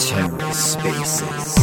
TerraSpaces.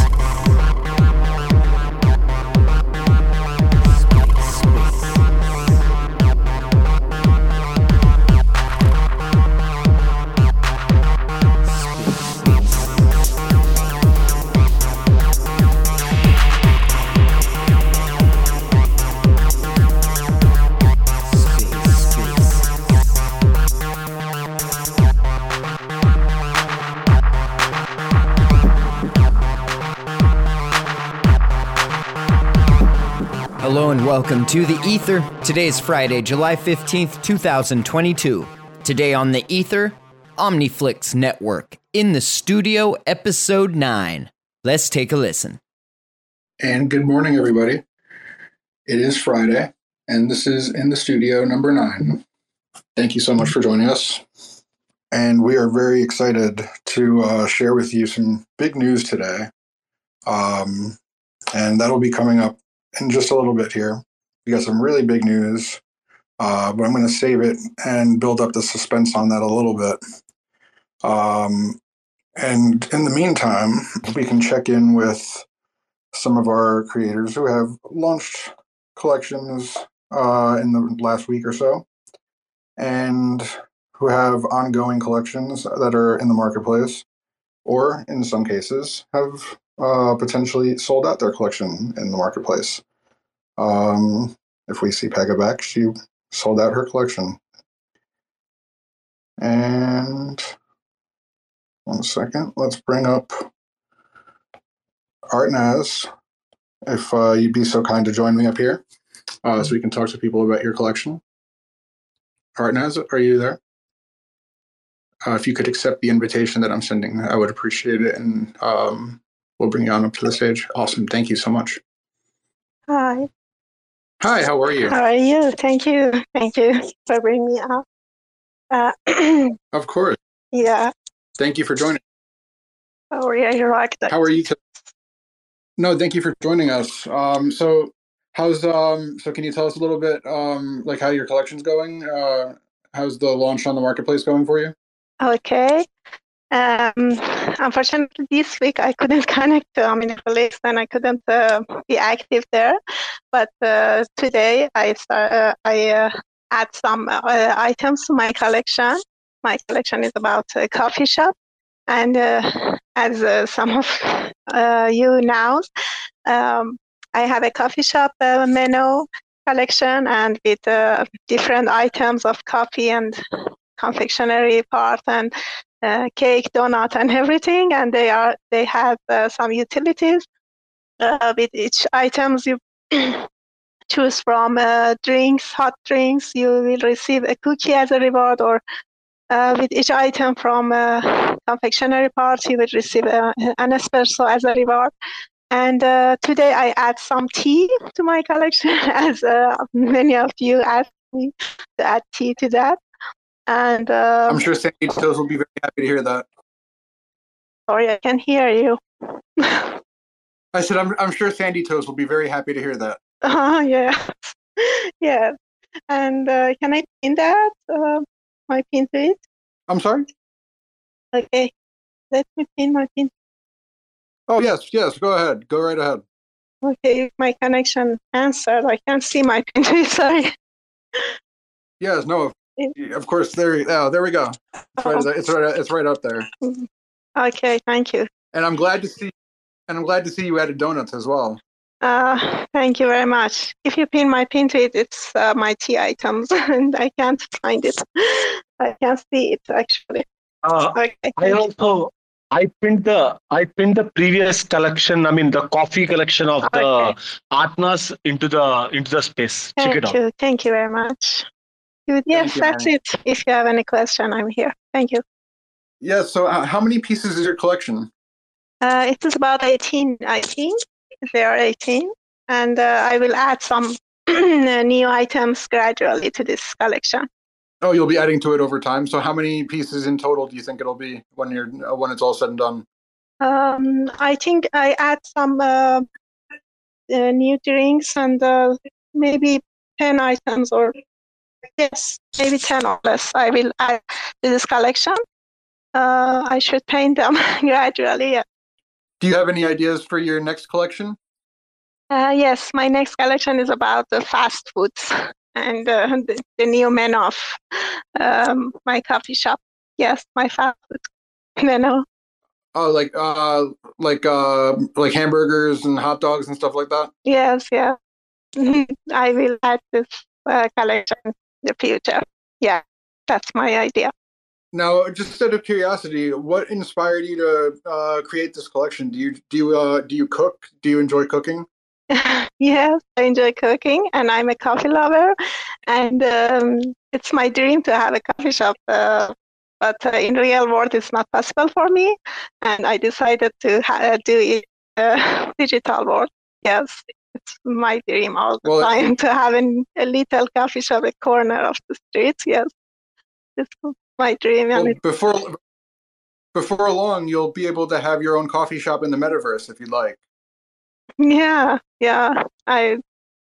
Welcome to the Ether. Today is Friday, July 15th, 2022. Today on the Ether, Omniflix Network. In the studio, episode 9. Let's take a listen. And good morning, everybody. It is Friday, and this is in the studio number nine. Thank you so much for joining us. And we are very excited to uh, share with you some big news today. Um, and that'll be coming up in just a little bit here. We got some really big news, uh, but I'm going to save it and build up the suspense on that a little bit. Um, and in the meantime, we can check in with some of our creators who have launched collections uh, in the last week or so and who have ongoing collections that are in the marketplace or in some cases have uh, potentially sold out their collection in the marketplace. Um, if we see Pega back, she sold out her collection. And one second, let's bring up Artnaz. If uh, you'd be so kind to join me up here uh, so we can talk to people about your collection. Artnaz, are you there? Uh, if you could accept the invitation that I'm sending, I would appreciate it. And um, we'll bring you on up to the stage. Awesome. Thank you so much. Hi. Hi, how are you? How are you? Thank you. Thank you for bringing me up. Uh, Of course. yeah. Thank you for joining. Us. Oh, yeah, you rocked it. How are you? T- no, thank you for joining us. Um, so, how's um? So, can you tell us a little bit um, like how your collection's going? Uh, how's the launch on the marketplace going for you? Okay. Um, unfortunately, this week I couldn't connect to Omniflix and I couldn't uh, be active there. But uh, today I start, uh, I uh, add some uh, items to my collection. My collection is about a coffee shop, and as some of you know, um, I have a coffee shop menu collection and with different items of coffee and confectionery part and uh, cake, donut, and everything. And they are they have uh, some utilities. Uh, with each items you choose from uh, drinks, hot drinks. You will receive a cookie as a reward, or uh, with each item from uh, confectionery part, you will receive uh, an espresso as a reward. And uh, today I add some tea to my collection, as uh, many of you asked me to add tea to that. And um, I'm sure Sandy Toes will be very happy to hear that. sorry, I can hear you. I said, I'm, I'm sure Sandy Toes will be very happy to hear that. Oh, yeah. yeah. And uh, can I pin that? Uh, my pin to it? I'm sorry? Okay. Let me pin my pin. Oh, yes, yes, go ahead. Go right ahead. Okay, my connection answered. I can't see my pin to it. Sorry. Yes, no, of course. There, oh, there we go. It's right, it's right, it's right up there. Okay, thank you. And I'm glad to see, and I'm glad to see you added donuts as well. Uh, thank you very much. If you pin my pin to it, it's uh, my tea items, and I can't find it. I can't see it actually. Uh, Okay. I also I pinned the I pinned the previous collection. I mean the coffee collection of the Okay. Artnaz into the into the space. Check Thank it out. you. Thank you very much. Good. Yes, you, that's it. If you have any question, I'm here. Thank you. Yes. So, uh, how many pieces is your collection? Uh, it is about 18, I think. They are 18. And uh, I will add some new items gradually to this collection. Oh, you'll be adding to it over time. So, how many pieces in total do you think it'll be when you're uh, when it's all said and done? Um, I think I add some uh, uh, new drinks and uh, maybe 10 items or yes, maybe 10 or less. I will add to this collection. Uh, I should paint them gradually. Do you have any ideas for your next collection? Uh, yes, my next collection is about the fast foods and uh, the, the, new menu of um, my coffee shop. Yes, my fast food menu. Oh, like uh, like uh, like hamburgers and hot dogs and stuff like that. Yes, yeah. I will add this uh, collection in the future. Yeah, that's my idea. Now, just out of curiosity, what inspired you to uh, create this collection? Do you do you uh, do you cook? Do you enjoy cooking? yes, I enjoy cooking, and I'm a coffee lover, and um, it's my dream to have a coffee shop. Uh, but uh, in real world, it's not possible for me, and I decided to ha- do it uh, digital world. Yes, it's my dream all the well, time to have an, a little coffee shop, a corner of the street. Yes, it's my dream. Well, before before long, you'll be able to have your own coffee shop in the metaverse if you'd like. Yeah, yeah. I,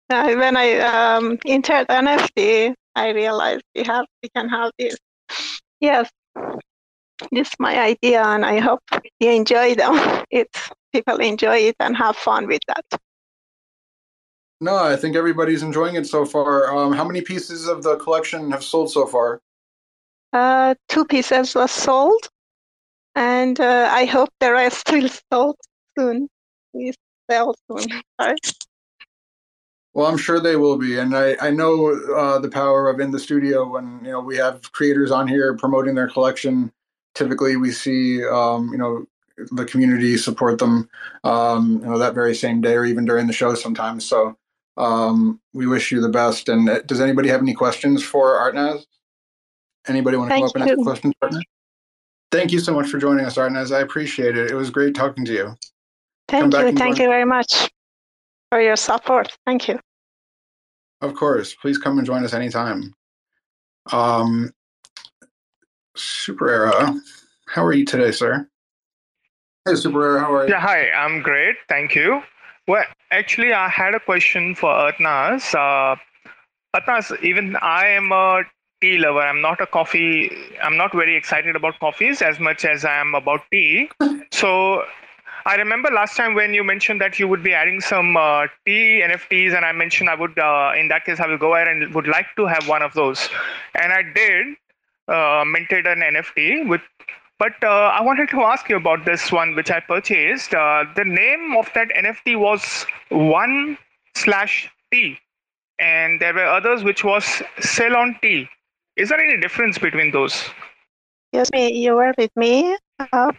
I when I um, entered NFT, I realized we have we can have this. Yes, this is my idea, and I hope you enjoy them. It people enjoy it and have fun with that. No, I think everybody's enjoying it so far. Um, how many pieces of the collection have sold so far? Uh, two pieces were sold, and uh, I hope the rest will sold soon. We sell soon. Sorry. Well, I'm sure they will be, and I I know uh, the power of in the studio when you know we have creators on here promoting their collection. Typically, we see um, you know the community support them um, you know that very same day or even during the show sometimes. So um, we wish you the best. And uh, does anybody have any questions for Artnaz? Anybody want to come up and ask questions? Artnaz? Thank you so much for joining us, Artnaz. I appreciate it. It was great talking to you. Thank you. Thank you very much for your support. Thank you. Of course. Please come and join us anytime. Um, Super Era, how are you today, sir? Hey, Super Era, how are you? Yeah, hi. I'm great. Thank you. Well, actually, I had a question for Artnaz. Uh, Artnaz, even I am a tea lover. I'm not a coffee. I'm not very excited about coffees as much as I am about tea. so I remember last time when you mentioned that you would be adding some uh, tea NFTs, and I mentioned I would, uh, in that case, I will go ahead and would like to have one of those. And I did uh, minted an NFT with but uh, I wanted to ask you about this one, which I purchased. Uh, the name of that NFT was one slash T, and there were others which was Ceylon Tea. Is there any difference between those? Yes, me. You were with me. Uh,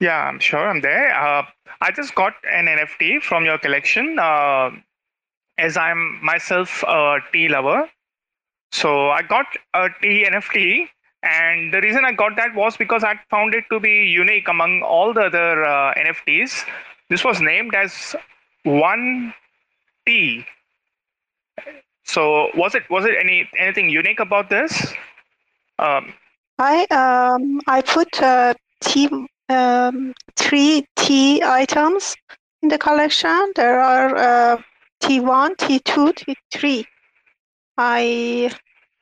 yeah, I'm sure I'm there. Uh, I just got an NFT from your collection, uh, as I'm myself a tea lover. So I got a tea NFT and the reason I got that was because I found it to be unique among all the other uh, NFTs. This was named as one T. So was it was it any anything unique about this? Um, I um I put uh, um, three T items in the collection. There are uh, T1, T2, T3. I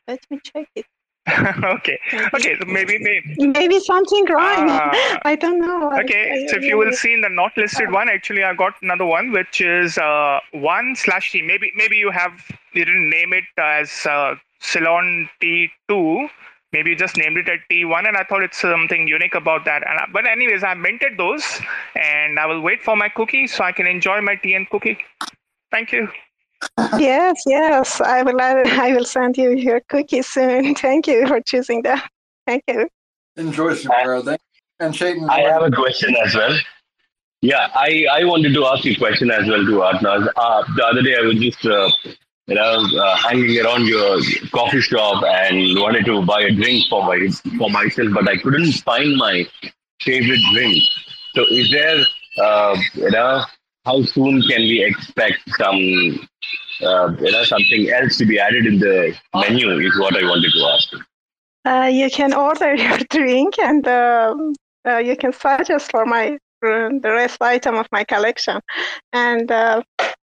let me check it. okay. Okay. So maybe maybe maybe something wrong. Uh, I don't know. Okay. I, so if you will see in the not listed one, actually, I got another one which is uh, one slash T. Maybe maybe you have you didn't name it as uh, Ceylon T two. Maybe you just named it at T1, and I thought it's something unique about that. And but anyways, I minted those, and I will wait for my cookie so I can enjoy my tea and cookie. Thank you yes, yes. I will. I will send you your cookies soon. Thank you for choosing that. Thank you. Enjoy, Samara. And Chetan. I have a question as well. Yeah, I, I wanted to ask you a question as well to Artnaz. Uh, the other day I was just uh, you know uh, hanging around your coffee shop and wanted to buy a drink for my for myself, but I couldn't find my favorite drink. So is there uh, you know how soon can we expect some uh, you know something else to be added in the menu is what I wanted to ask. Uh, you can order your drink and um, uh, you can suggest for my the rest item of my collection. And uh,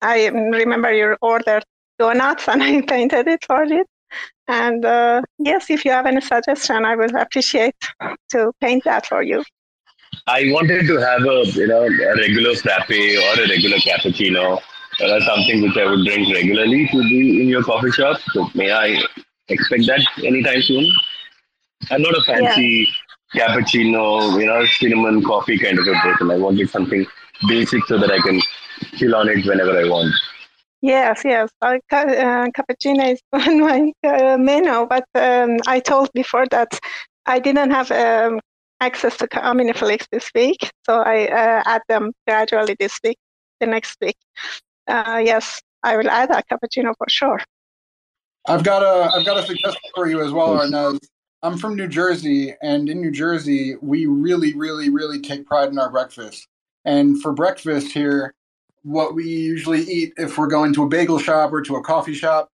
I remember you ordered donuts and I painted it for it. And uh, yes, if you have any suggestion, I will appreciate to paint that for you. I wanted to have a you know a regular frappe or a regular cappuccino or something which I would drink regularly to be in your coffee shop. So may I expect that anytime soon? I'm not a fancy yeah. cappuccino, you know, cinnamon coffee kind of a person. I wanted something basic so that I can chill on it whenever I want. Yes, yes. Uh, cappuccino is on my uh, menu, but um, I told before that I didn't have um, access to Omniflix this week, so I uh, add them gradually this week, the next week. Uh, yes, I will add a cappuccino for sure. I've got a I've got a suggestion for you as well, Arnaz. I'm from New Jersey, and in New Jersey, we really, really, really take pride in our breakfast. And for breakfast here, what we usually eat if we're going to a bagel shop or to a coffee shop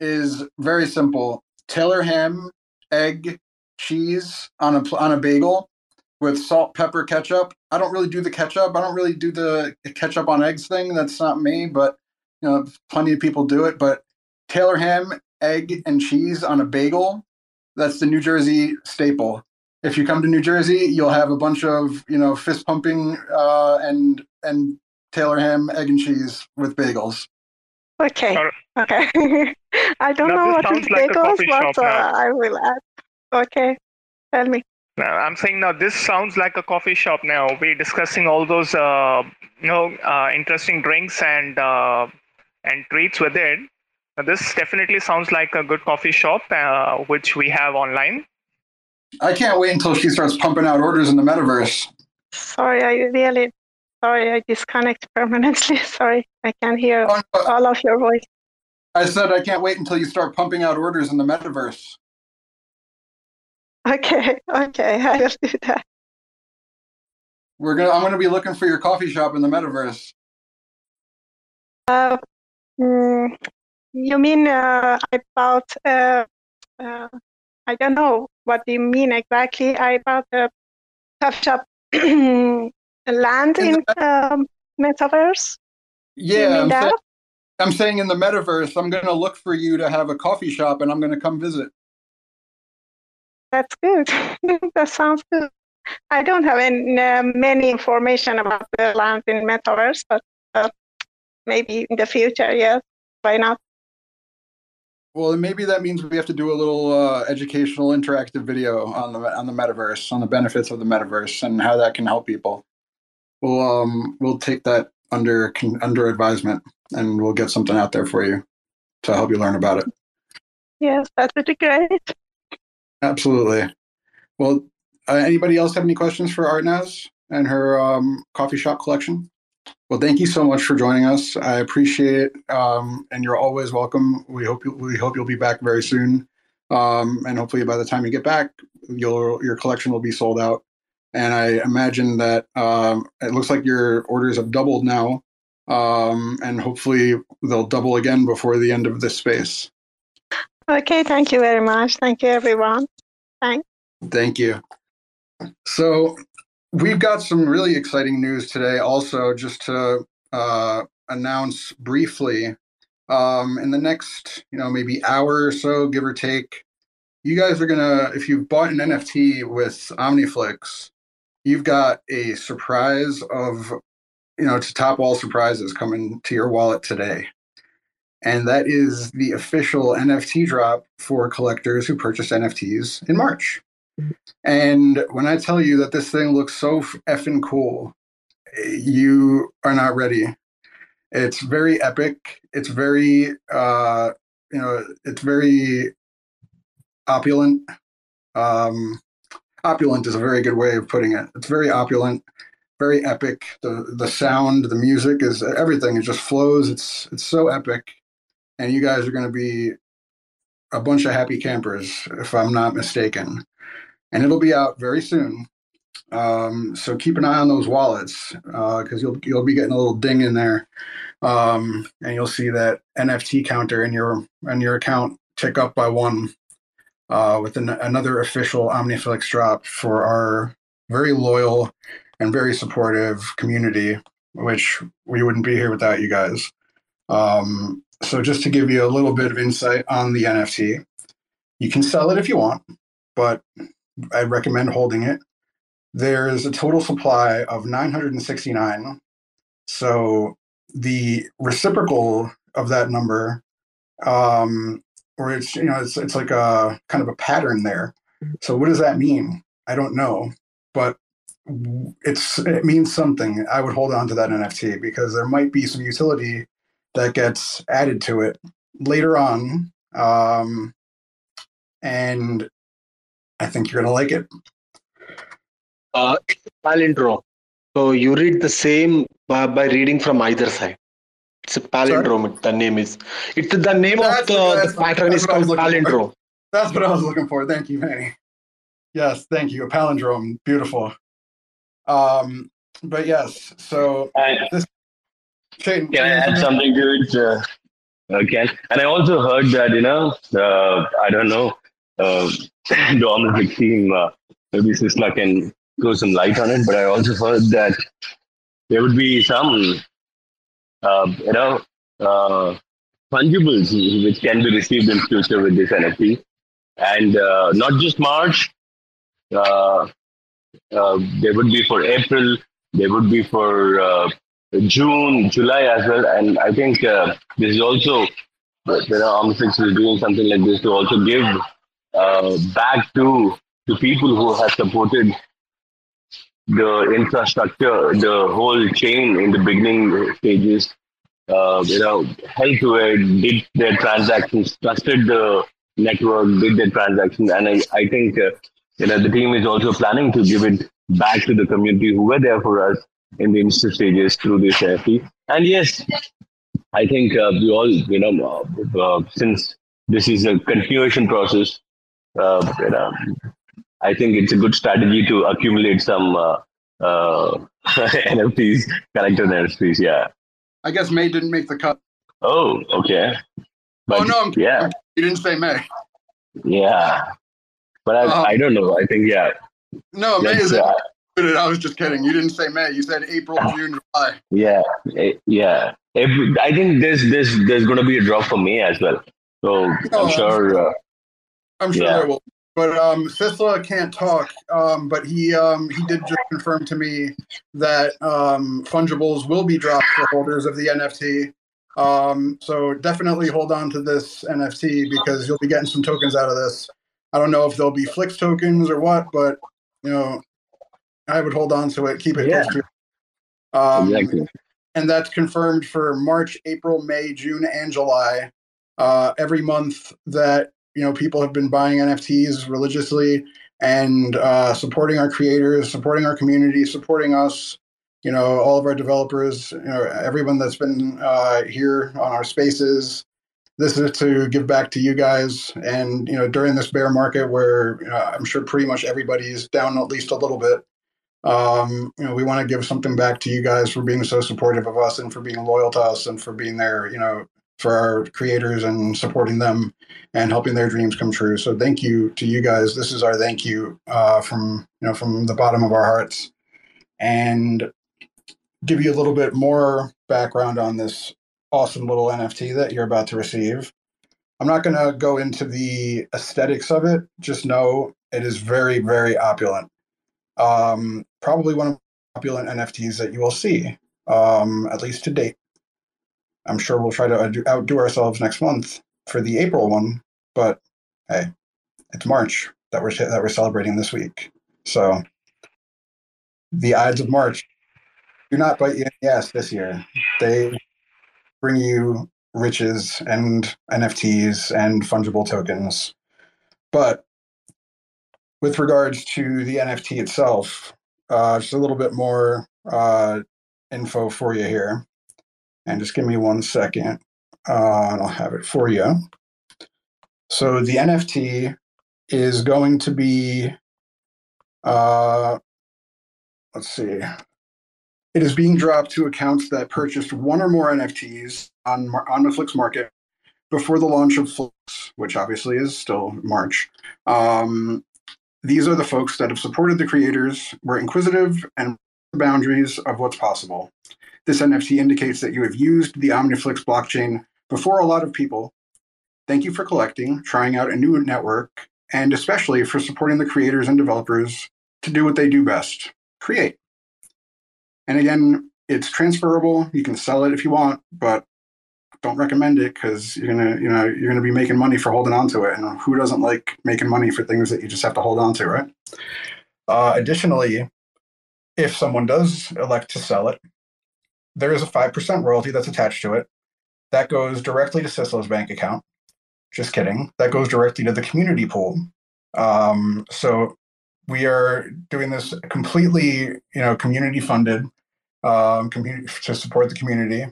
is very simple: Taylor ham, egg, cheese on a on a bagel with salt, pepper, ketchup. I don't really do the ketchup. I don't really do the ketchup on eggs thing. That's not me, but you know, plenty of people do it. But Taylor ham, egg, and cheese on a bagel. That's the New Jersey staple. If you come to New Jersey, you'll have a bunch of you know fist pumping uh, and and Taylor ham, egg, and cheese with bagels. Okay. Okay. I don't know what is like bagels, but uh, I will add. Okay. Tell me. I'm saying now this sounds like a coffee shop now. We're discussing all those uh, you know uh, interesting drinks and uh, and treats with it. Now, this definitely sounds like a good coffee shop uh, which we have online. I can't wait until she starts pumping out orders in the metaverse. Sorry, I really sorry I disconnect permanently. sorry, I can't hear oh, no. all of your voice. I said I can't wait until you start pumping out orders in the metaverse. Okay, okay, I will do that. We're gonna. I'm gonna be looking for your coffee shop in the metaverse. Uh, mm, you mean uh, about? Uh, uh, I don't know what you mean exactly. I about the coffee shop land in, in um, metaverse. Yeah, I'm, say, I'm saying in the metaverse. I'm gonna look for you to have a coffee shop, and I'm gonna come visit. That's good. that sounds good. I don't have any, uh, many information about the land in Metaverse, but uh, maybe in the future, yes. Why not? Well, maybe that means we have to do a little uh, educational, interactive video on the on the metaverse, on the benefits of the metaverse, and how that can help people. We'll um we'll take that under under advisement, and we'll get something out there for you to help you learn about it. Yes, that would be great. Absolutely. Well, uh, anybody else have any questions for Arnaz and her um, coffee shop collection? Well, thank you so much for joining us. I appreciate it, um, and you're always welcome. We hope you, we hope you'll be back very soon, um, and hopefully by the time you get back, your your collection will be sold out. And I imagine that um, it looks like your orders have doubled now, um, and hopefully they'll double again before the end of this space. Okay, thank you very much. Thank you, everyone. Thank you. So, we've got some really exciting news today, also, just to uh, announce briefly. Um, in the next, you know, maybe hour or so, give or take, you guys are gonna, if you've bought an NFT with OmniFlix, you've got a surprise of, you know, to top all surprises coming to your wallet today and that is the official NFT drop for collectors who purchased NFTs in March. And when I tell you that this thing looks so effing cool, you are not ready. It's very epic. It's very, uh, you know, it's very opulent. Um, opulent is a very good way of putting it. It's very opulent, very epic. The the sound, the music is everything. It just flows. It's it's so epic and you guys are going to be a bunch of happy campers, if I'm not mistaken. And it'll be out very soon. Um, so keep an eye on those wallets because uh, you'll you'll be getting a little ding in there, um, and you'll see that NFT counter in your in your account tick up by one uh, with an, another official OmniFlix drop for our very loyal and very supportive community, which we wouldn't be here without you guys. Um, so just to give you a little bit of insight on the NFT, You can sell it if you want, but I recommend holding it. There's a total supply of 969. So the reciprocal of that number, um, or it's you know it's it's like a kind of a pattern there. So what does that mean? I don't know, but it's it means something. I would hold on to that NFT because there might be some utility that gets added to it later on, um, and I think you're gonna like it. Uh, palindrome. So you read the same by, by reading from either side. It's a palindrome. Sorry? The name is. It's the name that's, of the, the pattern is called palindrome. For. That's what I was looking for. Thank you, Mani. Yes, thank you. A palindrome. Beautiful. Um, but yes, so I, this. Can, I add something to it? Uh, okay. And I also heard that you know, uh, I don't know, uh, the Omniflix team, uh, maybe Sisla can throw some light on it. But I also heard that there would be some, uh, you know, uh, fungibles which can be received in future with this NFT, and uh, not just March. Uh, uh, they would be for April. They would be for uh, June, July as well. And I think this is also, you know, Omniflix is doing something like this to also give back to the people who have supported the infrastructure, the whole chain in the beginning stages, uh, you know, helped it, did their transactions, trusted the network, did their transactions, and I, I think uh, you know the team is also planning to give it back to the community who were there for us in the initial stages through this NFT. And yes, I think uh, we all, you know, uh, uh, since this is a continuation process, uh, you know, I think it's a good strategy to accumulate some uh, uh, NFTs, collector NFTs. Yeah. I guess May didn't make the cut. Oh, okay. But, oh no, I'm, yeah. You didn't say May. Yeah, but I, um, I don't know. I think yeah. No, May is. Uh, I was just kidding. You didn't say May. You said April, June, July. Yeah, eh, yeah. If, I think there's there's there's going to be a drop for May as well. So I'm oh, sure. Uh, I'm sure yeah. there will. But um, Sisla can't talk. Um, but he um, he did just confirm to me that um, fungibles will be dropped for holders of the NFT. Um, so definitely hold on to this NFT because you'll be getting some tokens out of this. I don't know if they'll be Flix tokens or what, but you know, I would hold on to it, keep it yeah. close to. Um, exactly. And that's confirmed for March, April, May, June, and July. Uh, every month that you know people have been buying nfts religiously and uh, supporting our creators supporting our community supporting us you know all of our developers you know everyone that's been uh, here on our spaces this is to give back to you guys and you know during this bear market where uh, i'm sure pretty much everybody's down at least a little bit um, you know we want to give something back to you guys for being so supportive of us and for being loyal to us and for being there you know for our creators and supporting them and helping their dreams come true. So thank you to you guys. This is our thank you uh, from you know from the bottom of our hearts, and give you a little bit more background on this awesome little NFT that you're about to receive. I'm not going to go into the aesthetics of it. Just know it is very, very opulent. Um, probably one of the popular NFTs that you will see, um, at least to date. I'm sure we'll try to outdo ourselves next month for the April one, but hey, it's March that we're that we're celebrating this week. So the Ides of March do not bite you in the ass this year. They bring you riches and NFTs and fungible tokens. But with regards to the NFT itself, uh, just a little bit more uh, info for you here. And just give me one second, uh, and I'll have it for you. So the NFT is going to be, uh, let's see, it is being dropped to accounts that purchased one or more NFTs on on the Flix Market before the launch of Flix, which obviously is still March. Um, these are the folks that have supported the creators, were inquisitive, and the boundaries of what's possible. This NFT indicates that you have used the Omniflix blockchain before a lot of people Thank you for collecting, trying out a new network, and especially for supporting the creators and developers to do what they do best create. And again, it's transferable. You can sell it if you want, but don't recommend it because you're gonna, you know, you're gonna be making money for holding on to it. And who doesn't like making money for things that you just have to hold on to, right? Uh, additionally, if someone does elect to sell it, there is a 5% royalty that's attached to it. That goes directly to Sislo's bank account. Just kidding. That goes directly to the community pool. Um, so we are doing this completely, you know, community funded um, community to support the community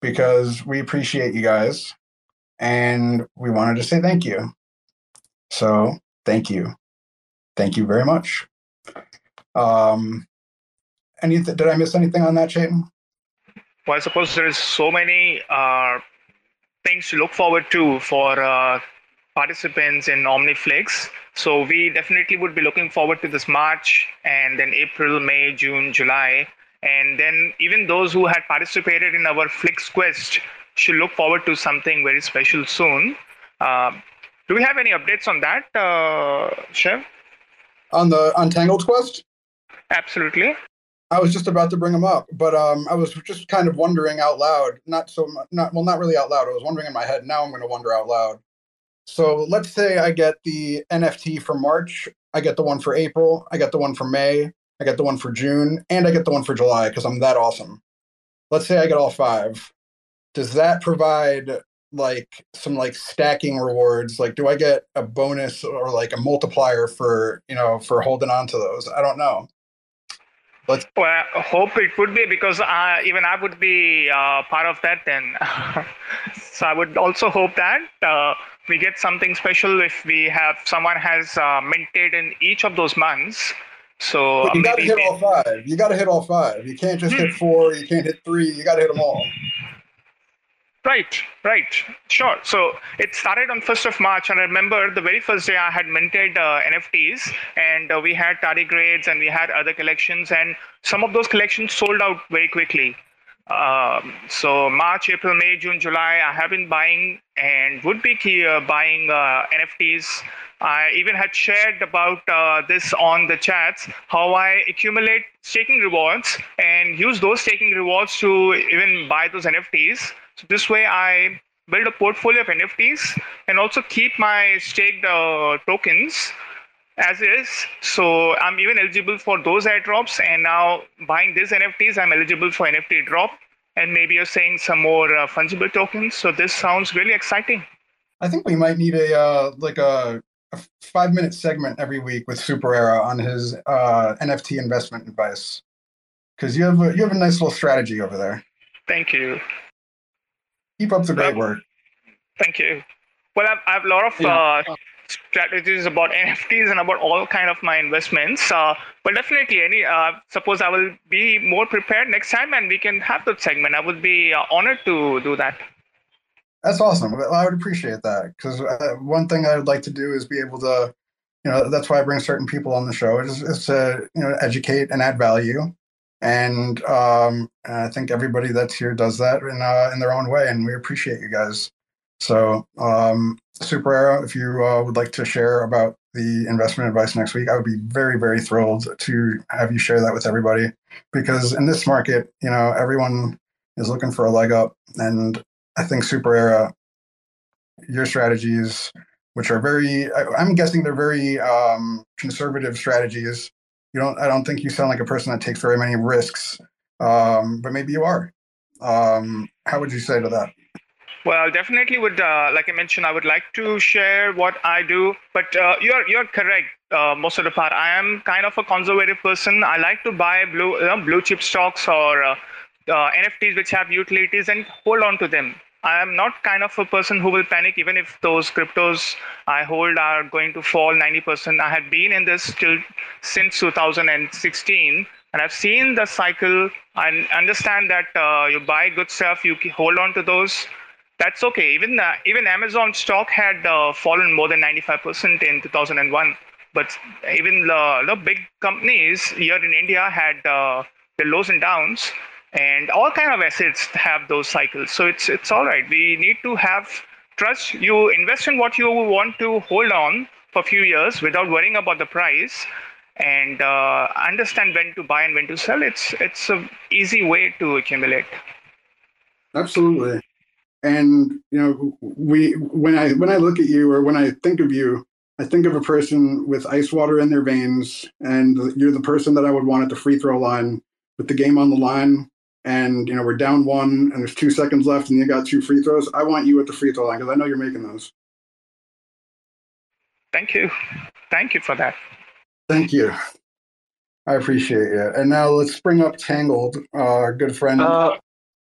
because we appreciate you guys and we wanted to say thank you. So thank you. Thank you very much. Um, any, did I miss anything on that, Chetan? Well, I suppose there is so many uh, things to look forward to for uh, participants in OmniFlix. So we definitely would be looking forward to this March and then April, May, June, July. And then even those who had participated in our Flix Quest should look forward to something very special soon. Uh, do we have any updates on that, uh, Chev? On the Untangled Quest? Absolutely. I was just about to bring them up, but um, I was just kind of wondering out loud. Not so, not well, not really out loud. I was wondering in my head. Now I'm going to wonder out loud. So let's say I get the NFT for March. I get the one for April. I get the one for May. I get the one for June, and I get the one for July because I'm that awesome. Let's say I get all five. Does that provide like some like stacking rewards? Like, do I get a bonus or like a multiplier for you know for holding on to those? I don't know. Let's well, I hope it would be because uh, even I would be uh, part of that then. so I would also hope that uh, we get something special if we have someone has uh, minted in each of those months. So you got to hit all five. You got to hit all five. You can't just hit hmm. four. You can't hit three. You got to hit them all. Right, right, sure. So it started on 1st of March, and I remember the very first day I had minted uh, NFTs, and uh, we had tardigrades and we had other collections, and some of those collections sold out very quickly. Um, so March, April, May, June, July, I have been buying and would be uh, buying uh, NFTs. I even had shared about uh, this on the chats, how I accumulate staking rewards and use those staking rewards to even buy those NFTs. So this way I build a portfolio of NFTs and also keep my staked uh, tokens as is. So I'm even eligible for those airdrops. And now buying these NFTs, I'm eligible for NFT drop. And maybe you're saying some more uh, fungible tokens. So this sounds really exciting. I think we might need a uh, like a, a, five minute segment every week with Super Era on his uh, NFT investment advice because you have a, you have a nice little strategy over there. Thank you. Keep up the great well, work. Thank you. Well, I've, I have a lot of yeah. uh, strategies about NFTs and about all kind of my investments. Uh, but definitely, any uh, suppose I will be more prepared next time, and we can have that segment. I would be uh, honored to do that. That's awesome. I would appreciate that because uh, one thing I would like to do is be able to, you know, that's why I bring certain people on the show is, is to you know educate and add value and um, I think everybody that's here does that in uh, in their own way, and we appreciate you guys. So, um, Super Era, if you uh, would like to share about the investment advice next week, I would be very, very thrilled to have you share that with everybody. Because in this market, you know, everyone is looking for a leg up, and I think Super Era, your strategies, which are very, I'm guessing they're very um, conservative strategies, you don't i don't think you sound like a person that takes very many risks um, but maybe you are. Um, how would you say to that? Well definitely would uh, like i mentioned i would like to share what i do but uh, you're you're correct uh, most of the part. I am kind of a conservative person. I like to buy blue blue chip stocks or uh, uh, nfts which have utilities and hold on to them I am not kind of a person who will panic even if those cryptos I hold are going to fall 90%. I had been in this till since 2016 and I've seen the cycle and understand that uh, you buy good stuff, you hold on to those. That's okay. Even uh, even Amazon stock had uh, fallen more than 95% in 2001. But even the, the big companies here in India had uh, the lows and downs and all kind of assets have those cycles. So it's it's all right. We need to have trust. You invest in what you want to hold on for a few years without worrying about the price and uh, understand when to buy and when to sell. It's it's a easy way to accumulate. Absolutely. And you know we when i when i look at you or when i think of you i think of a person with ice water in their veins and you're the person that i would want at the free throw line with the game on the line and you know we're down one and there's two seconds left and you got two free throws i want you at the free throw line because i know you're making those thank you thank you for that Thank you. I appreciate you. And now let's bring up Tangled, our good friend. Uh,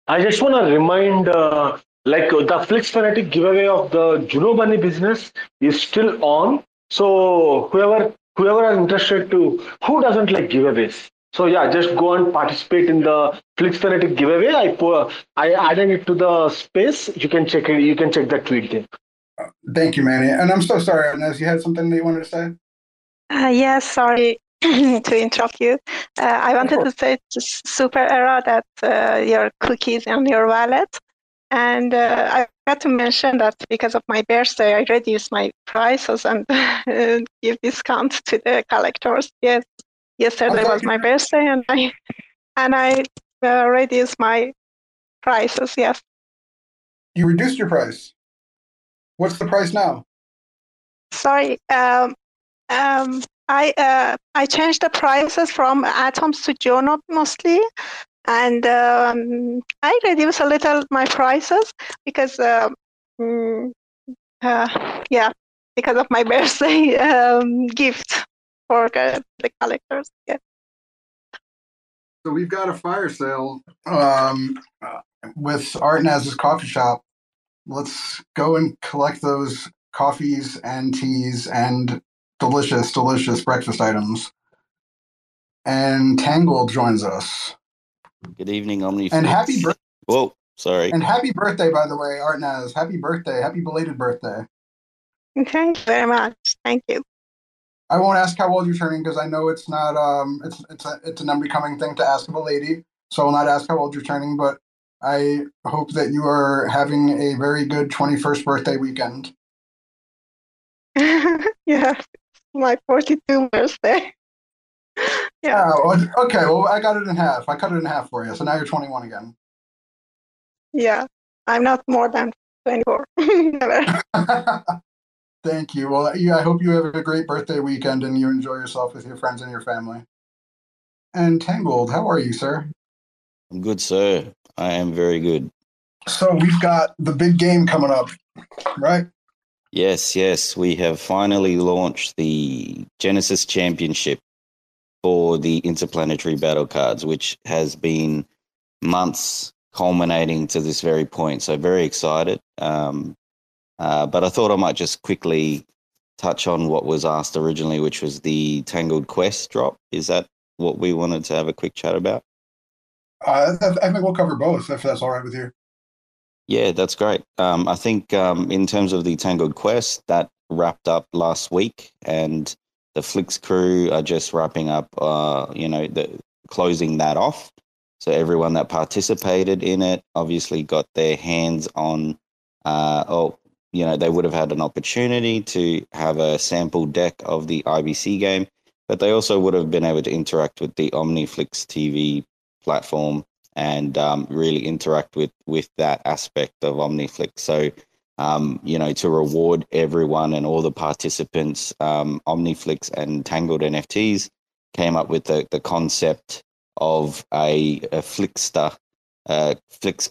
I just want to remind, uh, like the Flix Fanatic giveaway of the Juno Bunny business is still on. So whoever whoever are interested to, who doesn't like giveaways? So yeah, just go and participate in the Flix Fanatic giveaway. I put, I added it to the space. You can check it. You can check that tweet there. Thank you, Mani. And I'm so sorry, Inez. You had something that you wanted to say? Uh, yes, sorry to interrupt you. Uh, I wanted to say to Super Era that uh, your cookies and your wallet. And uh, I got to mention that because of my birthday, I reduced my prices and give discount to the collectors. Yes, yesterday was my birthday, and I and I uh, reduced my prices. Yes. You reduced your price. What's the price now? Sorry, um, um, I uh, I changed the prices from atoms to Juno mostly, and um, I reduced a little my prices because uh, mm, uh, yeah because of my birthday um, gift for the, the collectors. Yeah. So we've got a fire sale um, with Artnaz's coffee shop. Let's go and collect those coffees and teas and delicious, delicious breakfast items. And Tangle joins us. Good evening, Omni. And happy birthday. Whoa, sorry. And happy birthday, by the way, Artnaz. Happy birthday. Happy belated birthday. Thank you very much. Thank you. I won't ask how old you're turning because I know it's not um it's it's a it's an unbecoming thing to ask of a lady. So I'll not ask how old you're turning, but I hope that you are having a very good 21st birthday weekend. yeah, my 42 birthday. yeah. Oh, okay. Well, I got it in half. I cut it in half for you. So now you're 21 again. Yeah. I'm not more than 24. Thank you. Well, yeah, I hope you have a great birthday weekend and you enjoy yourself with your friends and your family. And Tangled, how are you, sir? I'm good, sir. I am very good. So we've got the big game coming up, right? Yes, yes. We have finally launched the Genesis Championship for the Interplanetary Battle cards, which has been months culminating to this very point. So, very excited. Um, uh, but I thought I might just quickly touch on what was asked originally, which was the Tangled Quest drop. Is that what we wanted to have a quick chat about? Uh, I think we'll cover both if that's all right with you. Yeah, that's great. Um, I think um, in terms of the Tangled Quest, that wrapped up last week, and the Flix crew are just wrapping up, uh, you know, the closing that off. So everyone that participated in it obviously got their hands on, uh, oh, you know, they would have had an opportunity to have a sample deck of the IBC game, but they also would have been able to interact with the OmniFlix TV platform and um, really interact with with that aspect of OmniFlix. So, um, you know, to reward everyone and all the participants, um, OmniFlix and Tangled NFTs came up with the, the concept of a, a Flixster, uh, Flix.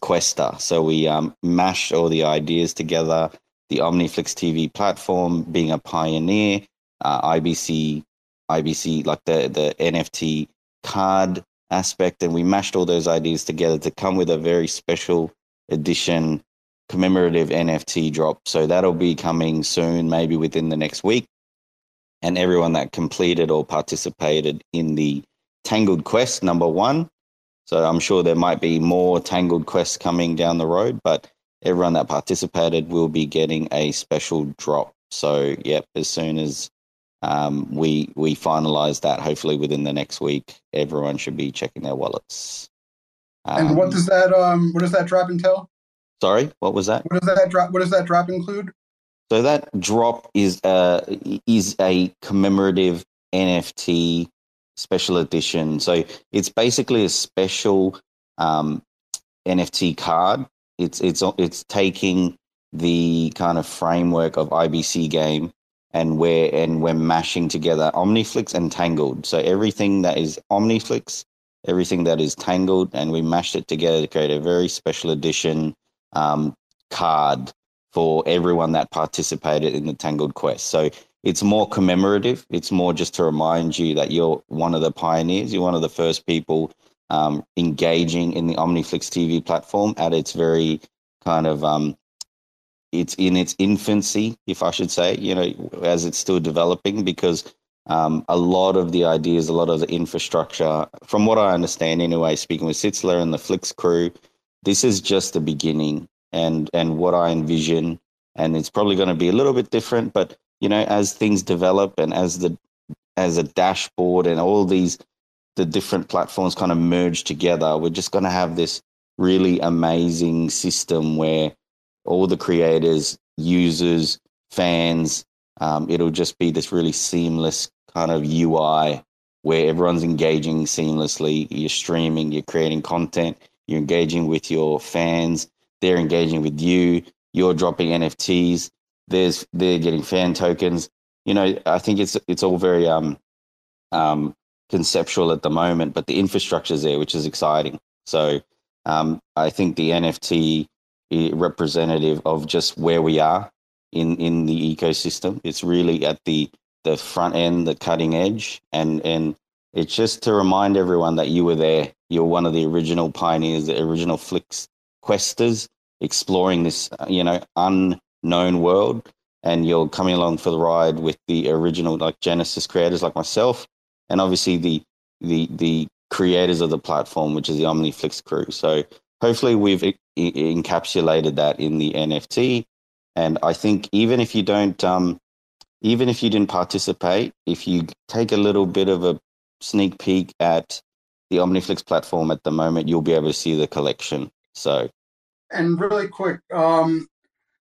So we um, mashed all the ideas together. The OmniFlix TV platform being a pioneer, uh, IBC, IBC like the the NFT card aspect, and we mashed all those ideas together to come with a very special edition commemorative NFT drop. So that'll be coming soon, maybe within the next week. And everyone that completed or participated in the Tangled Quest number one. So I'm sure there might be more Tangled Quests coming down the road, but everyone that participated will be getting a special drop. So, yep, as soon as um, we we finalize that hopefully within the next week. Everyone should be checking their wallets. Um, and what um, does that um, what does that drop entail? Sorry, what was that? What does that drop? What does that drop include? So that drop is a is a commemorative NFT special edition. So it's basically a special um, NFT card. It's it's it's taking the kind of framework of IBC game and we're and we're mashing together Omniflix and Tangled. So everything that is Omniflix, everything that is Tangled, and we mashed it together to create a very special edition um, card for everyone that participated in the Tangled Quest. So it's more commemorative. It's more just to remind you that you're one of the pioneers. You're one of the first people um, engaging in the Omniflix TV platform at its very kind of um, it's in its infancy, if I should say, you know, as it's still developing, because um, a lot of the ideas, a lot of the infrastructure, from what I understand anyway, speaking with Sitzler and the Flix crew, this is just the beginning and and what I envision. And it's probably going to be a little bit different, but you know, as things develop and as the as a dashboard and all these the different platforms kind of merge together, we're just going to have this really amazing system where all the creators, users, fans, um, it'll just be this really seamless kind of UI where everyone's engaging seamlessly. You're streaming, you're creating content, you're engaging with your fans, they're engaging with you, you're dropping NFTs, there's they're getting fan tokens. You know, I think it's it's all very um um conceptual at the moment, but the infrastructure is there, which is exciting. So um, I think the NFT representative of just where we are in in the ecosystem. It's really at the the front end, the cutting edge, and and it's just to remind everyone that you were there. You're one of the original pioneers, the original Flix questers, exploring this you know unknown world, and you're coming along for the ride with the original like Genesis creators like myself, and obviously the the the creators of the platform, which is the OmniFlix crew. So hopefully we've encapsulated that in the NFT. And I think even if you don't, um, even if you didn't participate, if you take a little bit of a sneak peek at the Omniflix platform at the moment, you'll be able to see the collection. So, and really quick, um,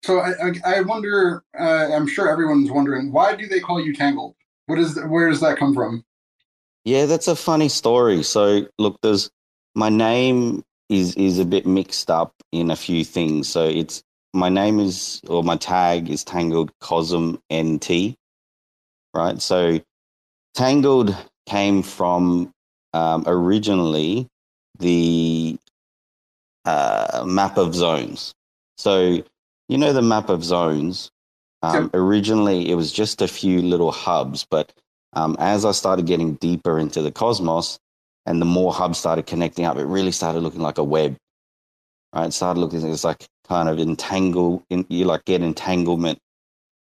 so I, I, I wonder. Uh, I'm sure everyone's wondering why do they call you Tangled? What is where does that come from? Yeah, that's a funny story. So, look, there's my name is is a bit mixed up in a few things. So it's my name is or my tag is Tangled Cosm NT, right? So Tangled came from um, originally the uh, map of zones. So you know the map of zones. Um, Originally, it was just a few little hubs, but um, as I started getting deeper into the cosmos, and the more hubs started connecting up, it really started looking like a web. Right, it started looking it's like kind of entangle. In, you like get entanglement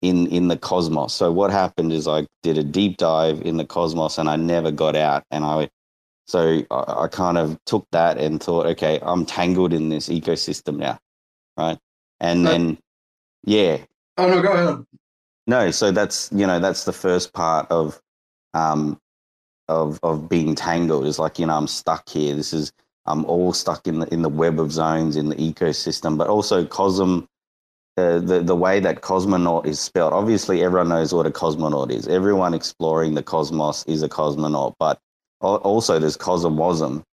in in the cosmos. So what happened is I did a deep dive in the cosmos, and I never got out. And I so I, I kind of took that and thought, okay, I'm tangled in this ecosystem now, right? And then, yeah. Oh no, go ahead. No, so that's you know that's the first part of um, of of being tangled. It's like you know I'm stuck here. This is I'm all stuck in the in the web of zones in the ecosystem. But also Cosm, uh, the the way that cosmonaut is spelled. Obviously, everyone knows what a cosmonaut is. Everyone exploring the cosmos is a cosmonaut. But also there's cosmosm,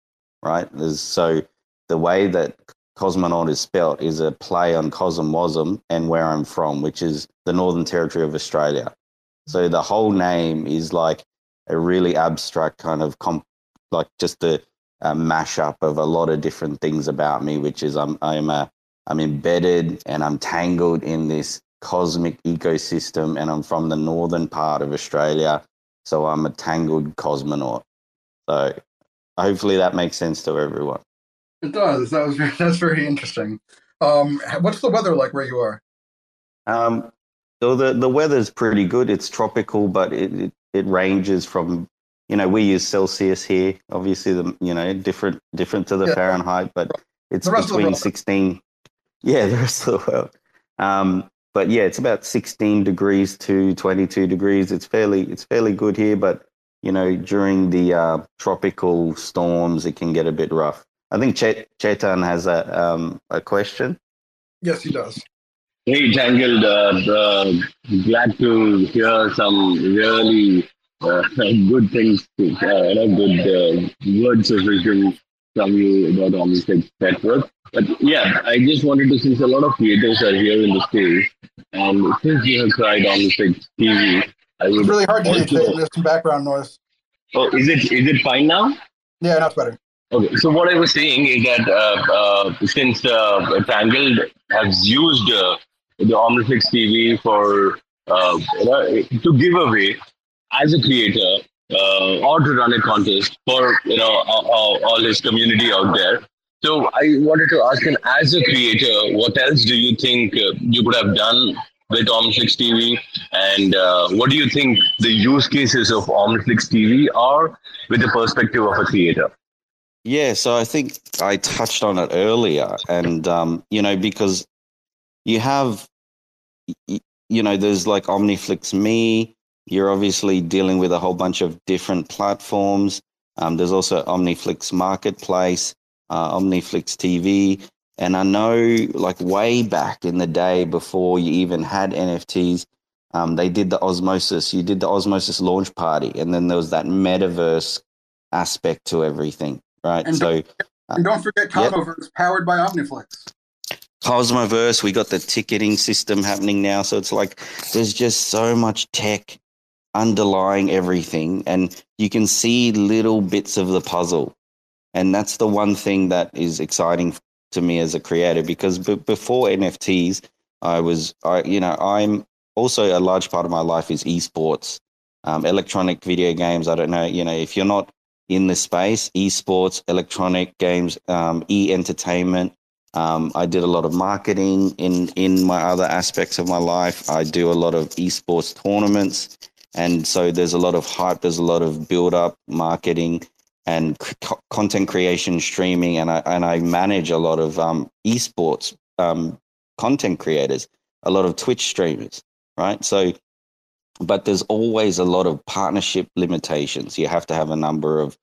right? There's so the way that cosmonaut is spelt is a play on cosmosm and where I'm from, which is the Northern Territory of Australia. So the whole name is like a really abstract kind of comp, like just a, a mashup of a lot of different things about me, which is I'm I'm a I'm embedded and I'm tangled in this cosmic ecosystem, and I'm from the northern part of Australia, so I'm a tangled cosmonaut. So hopefully that makes sense to everyone. It does. That was very, that's very interesting. Um, what's the weather like where you are? Um, so the the weather's pretty good. It's tropical, but it, it it ranges from you know we use Celsius here, obviously the you know different different to the yeah. Fahrenheit, but it's between sixteen. Yeah, the rest of the world. Um, but yeah, it's about sixteen degrees to twenty two degrees. It's fairly it's fairly good here, but you know during the uh, tropical storms, it can get a bit rough. I think Chet- Chetan has a um, a question. Yes, he does. Hey, Tangled, uh, uh, glad to hear some really uh, good things, uh, good uh, words of wisdom from you about OmniFlix Network. But yeah, I just wanted to, since a lot of creators are here in the space, and since you have tried OmniFlix TV, I would. It's really hard to hear. There's some background noise. Oh, is it is it fine now? Yeah, that's better. Okay, so what I was saying is that uh, uh, since uh, Tangled has used uh, the Omniflix TV for uh, to give away as a creator uh, or to run a contest for you know all, all his community out there. So I wanted to ask him, as a creator, what else do you think you could have done with Omniflix TV, and what do you think the use cases of Omniflix TV are with the perspective of a creator? Yeah, so I think I touched on it earlier, and um, you know, because you have, you know, there's like OmniFlix Me. You're obviously dealing with a whole bunch of different platforms. Um, there's also OmniFlix Marketplace, uh, OmniFlix TV, and I know, like way back in the day, before you even had NFTs, um, they did the Osmosis. You did the Osmosis launch party, and then there was that metaverse aspect to everything right? And so, don't, and don't forget Cosmoverse, yep. powered by Omniflix. Cosmoverse, we got the ticketing system happening now. So it's like there's just so much tech underlying everything, and you can see little bits of the puzzle. And that's the one thing that is exciting to me as a creator because b- before NFTs, I was, I, you know, I'm also a large part of my life is esports, um, electronic video games. I don't know, you know, if you're not in the space esports, electronic games, um, e entertainment. Um, I did a lot of marketing in, in my other aspects of my life. I do a lot of esports tournaments. And so there's a lot of hype, there's a lot of build up, marketing, and content creation, streaming. And I, and I manage a lot of um, esports um, content creators, a lot of Twitch streamers, right? So but there's always a lot of partnership limitations. You have to have a number of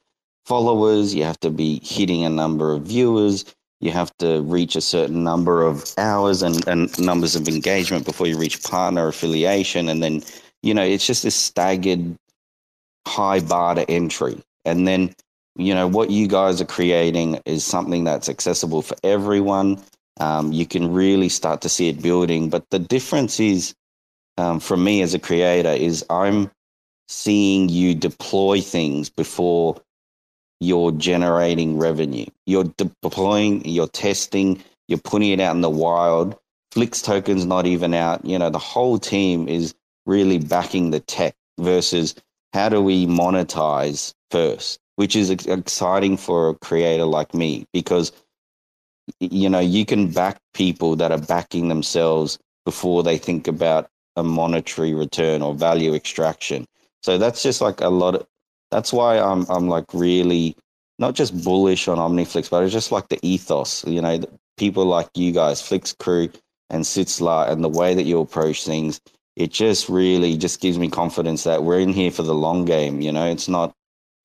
followers, you have to be hitting a number of viewers, you have to reach a certain number of hours and, and numbers of engagement before you reach partner affiliation. And then, you know, it's just this staggered high bar to entry. And then, you know, what you guys are creating is something that's accessible for everyone. Um, you can really start to see it building. But the difference is, um, from me as a creator is I'm seeing you deploy things before you're generating revenue. You're deploying, you're testing, you're putting it out in the wild. Flix token's not even out. You know, the whole team is really backing the tech versus how do we monetize first, which is exciting for a creator like me because you know you can back people that are backing themselves before they think about a monetary return or value extraction. So that's just like a lot of that's why I'm I'm like really not just bullish on OmniFlix, but it's just like the ethos, you know, people like you guys, Flix Crew and Sitzler and the way that you approach things, it just really just gives me confidence that we're in here for the long game, you know. It's not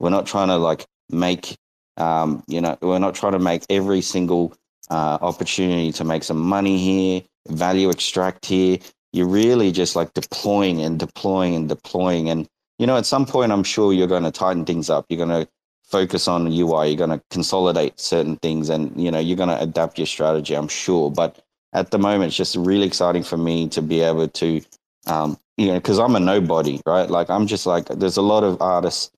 we're not trying to like make um, you know, we're not trying to make every single uh, opportunity to make some money here, value extract here you're really just like deploying and deploying and deploying. And, you know, at some point, I'm sure you're going to tighten things up. You're going to focus on UI. You're going to consolidate certain things and, you know, you're going to adapt your strategy, I'm sure. But at the moment, it's just really exciting for me to be able to, um, you know, because I'm a nobody, right? Like, I'm just like, there's a lot of artists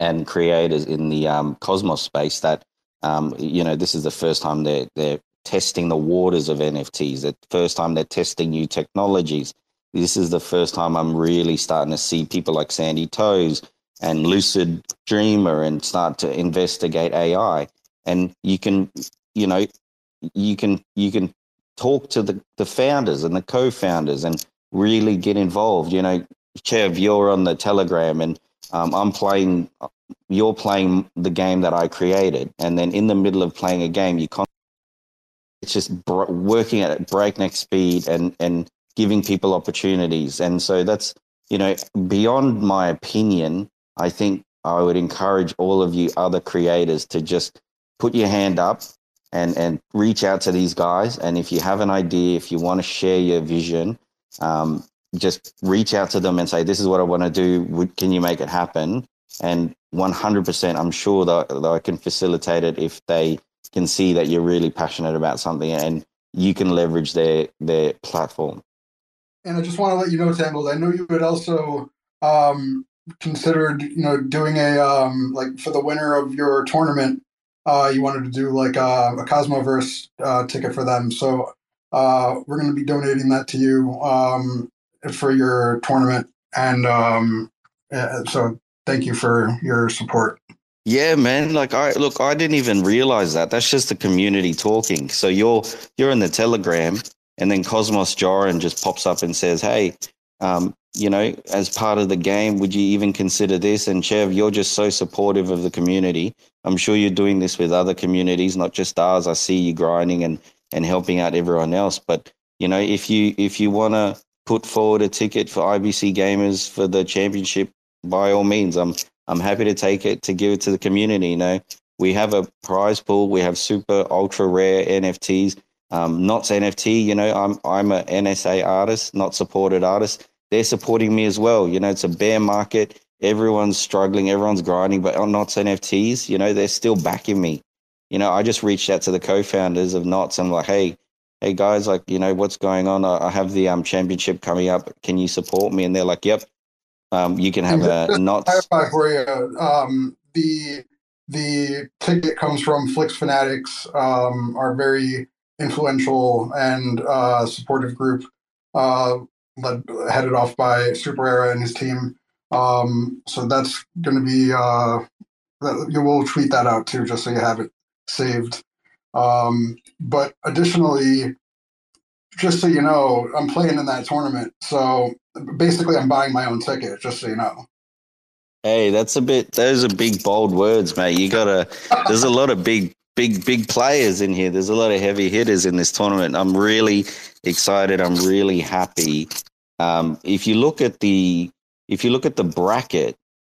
and creators in the um, Cosmos space that, um, you know, this is the first time they're, they're testing the waters of NFTs. The first time they're testing new technologies. This is the first time I'm really starting to see people like Sandy Toes and Lucid Dreamer and start to investigate AI. And you can, you know, you can you can talk to the, the founders and the co-founders and really get involved. You know, Chev, you're on the Telegram and um, I'm playing. You're playing the game that I created, and then in the middle of playing a game, you can't, it's just working at breakneck speed and and giving people opportunities. And so that's you know beyond my opinion. I think I would encourage all of you other creators to just put your hand up and and reach out to these guys. And if you have an idea, if you want to share your vision, um, just reach out to them and say, "This is what I want to do. Can you make it happen?" And 100%, I'm sure that, that I can facilitate it if they can see that you're really passionate about something and you can leverage their their platform. And I just want to let you know, Tangled, I know you had also um, considered, you know, doing a um, like for the winner of your tournament, uh, you wanted to do like a, uh, a Cosmoverse uh, ticket for them. So uh, we're going to be donating that to you um, for your tournament. And um, so thank you for your support. Yeah, man. Like I look, I didn't even realize that. That's just the community talking. So you're you're in the Telegram, and then Cosmos Joran just pops up and says, "Hey, um, you know, as part of the game, would you even consider this?" And Chev, you're just so supportive of the community. I'm sure you're doing this with other communities, not just ours. I see you grinding and and helping out everyone else. But you know, if you if you want to put forward a ticket for IBC gamers for the championship, by all means, I'm I'm happy to take it to give it to the community. You know, we have a prize pool. We have super ultra rare NFTs. Um, NOTs NFT. You know, I'm I'm a NSA artist, not supported artist. They're supporting me as well. You know, it's a bear market. Everyone's struggling. Everyone's grinding, but on NOTs NFTs, you know, they're still backing me. You know, I just reached out to the co-founders of NOTs. I'm like, hey, hey guys, like, you know, what's going on? I have the um championship coming up. Can you support me? And they're like, yep, um, you can have a not clarify for you. Um, the the ticket comes from Flix Fanatics, um, our very influential and uh, supportive group, uh, led headed off by SuperEra and his team. Um, so that's going to be uh, you will tweet that out too, just so you have it saved. Um, but additionally, just so you know, I'm playing in that tournament. So basically, I'm buying my own ticket, just so you know. Hey, that's a bit, those are big, bold words, mate. You gotta, there's a lot of big, big, big players in here. There's a lot of heavy hitters in this tournament. I'm really excited. I'm really happy. Um, if you look at the, if you look at the bracket,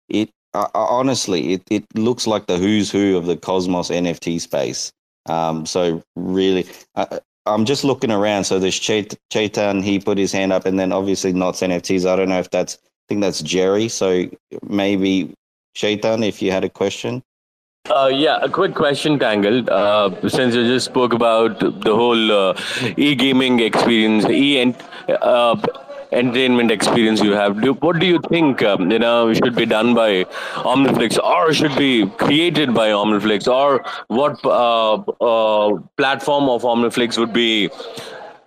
it uh, honestly, it, it looks like the who's who of the Cosmos NFT space. Um, so really, uh, I'm just looking around. So there's Chait- Chetan, he put his hand up, and then obviously NOTs NFTs. I don't know if that's, I think that's Jerry. So maybe Chetan, if you had a question. Uh, yeah, a quick question, Tangled. Uh, since you just spoke about the whole uh, e-gaming experience, e uh, entertainment experience you have. Do, what do you think um, you know should be done by Omniflix, or should be created by Omniflix, or what uh, uh, platform of Omniflix would be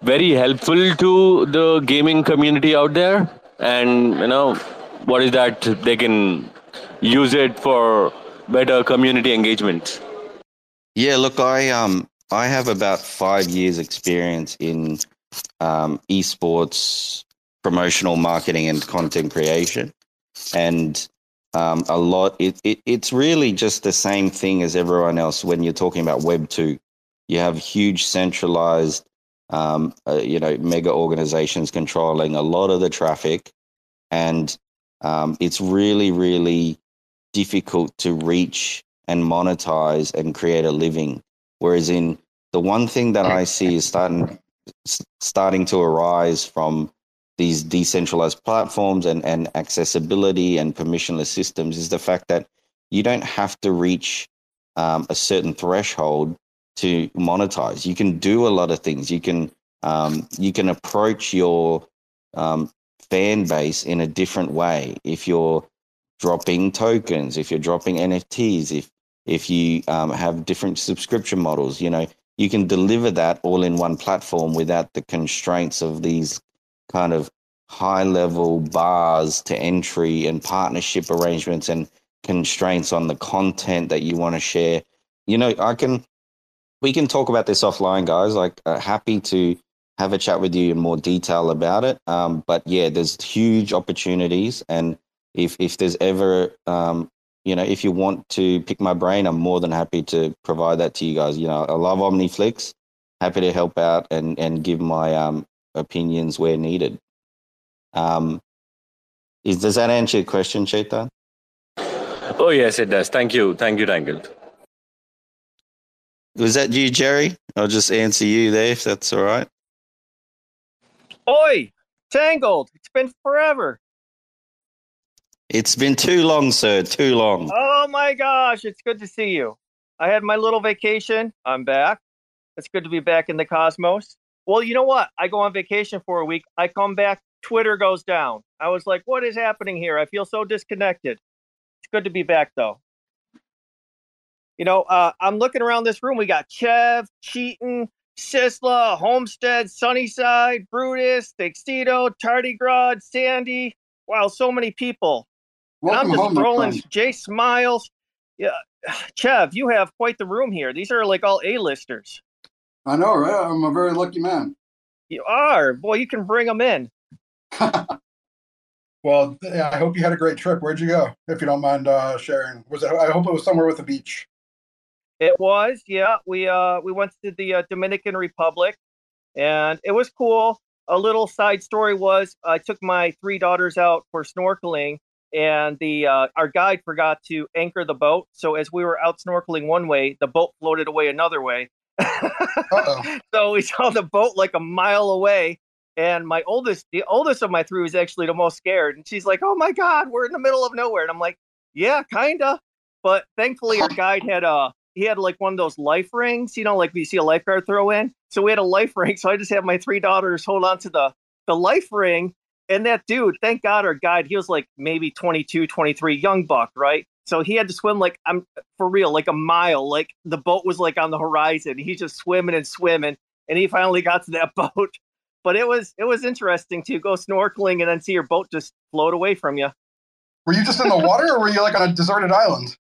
very helpful to the gaming community out there? And you know, what is that they can use it for better community engagement? Yeah, look, I um I have about five years experience in um, esports promotional marketing and content creation. And um, a lot, it, it, it's really just the same thing as everyone else when you're talking about Web 2. You have huge centralized, um, uh, you know, mega organizations controlling a lot of the traffic. And um, it's really, really difficult to reach and monetize and create a living. Whereas in the one thing that I see is starting starting to arise from these decentralized platforms and, and accessibility and permissionless systems is the fact that you don't have to reach um, a certain threshold to monetize. You can do a lot of things. You can um, you can approach your um, fan base in a different way. If you're dropping tokens, if you're dropping NFTs, if if you um, have different subscription models, you know you can deliver that all in one platform without the constraints of these kind of high level bars to entry and partnership arrangements and constraints on the content that you want to share. You know, I can, we can talk about this offline, guys. Like, uh, happy to have a chat with you in more detail about it. Um, but yeah, there's huge opportunities. And if, if there's ever, um, you know, if you want to pick my brain, I'm more than happy to provide that to you guys. You know, I love OmniFlix. Happy to help out and, and give my um, opinions where needed. Um, is, does that answer your question, Chetan? Oh, yes, it does. Thank you. Thank you, Tangled. Was that you, Jerry? I'll just answer you there if that's all right. Oi, Tangled. It's been forever. It's been too long, sir. Too long. Oh my gosh, it's good to see you. I had my little vacation. I'm back. It's good to be back in the cosmos. Well, you know what? I go on vacation for a week. I come back, Twitter goes down. I was like, what is happening here? I feel so disconnected. It's good to be back though. You know, uh, I'm looking around this room. We got Chev, Chetan, Sisla, Homestead, Sunnyside, Brutus, Tuxedo, Tardigrade, Sandy. Wow, so many people. Welcome I'm just my rolling. friend. Jay Smiles. Yeah, Chev, you have quite the room here. These are like all A-listers. I know, right? I'm a very lucky man. You are. Boy, you can bring them in. Well, I hope you had a great trip. Where'd you go? If you don't mind uh, sharing, was it? I hope it was somewhere with a beach. It was, yeah. We uh we went to the uh, Dominican Republic, and it was cool. A little side story was I took my three daughters out for snorkeling, and the uh, our guide forgot to anchor the boat. So as we were out snorkeling one way, the boat floated away another way. So we saw the boat like a mile away. And my oldest, the oldest of my three, was actually the most scared. And she's like, "Oh my God, we're in the middle of nowhere." And I'm like, "Yeah, kinda." But thankfully, our guide had a he had like one of those life rings, you know, like you see a lifeguard throw in. So we had a life ring. So I just had my three daughters hold on to the the life ring. And that dude, thank God, our guide, he was like maybe 22, 23, young buck, right? So he had to swim like I'm for real, like a mile. Like the boat was like on the horizon. He's just swimming and swimming, and he finally got to that boat. But it was it was interesting to go snorkeling and then see your boat just float away from you. Were you just in the water, or were you like on a deserted island?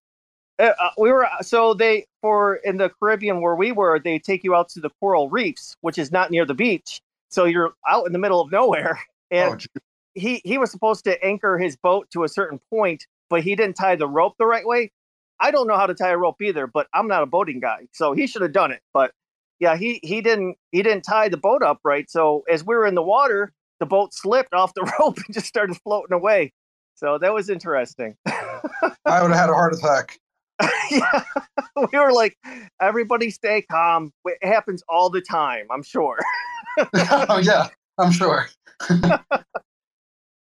Uh, uh, we were so they for in the Caribbean where we were, they take you out to the coral reefs, which is not near the beach. So you're out in the middle of nowhere, and Oh, he he was supposed to anchor his boat to a certain point, but he didn't tie the rope the right way. I don't know how to tie a rope either, but I'm not a boating guy, so he should have done it. But yeah, he he didn't he didn't tie the boat up right. So as we were in the water, the boat slipped off the rope and just started floating away. So that was interesting. I would have had a heart attack. yeah, we were like, everybody stay calm. It happens all the time, I'm sure. oh yeah, I'm sure.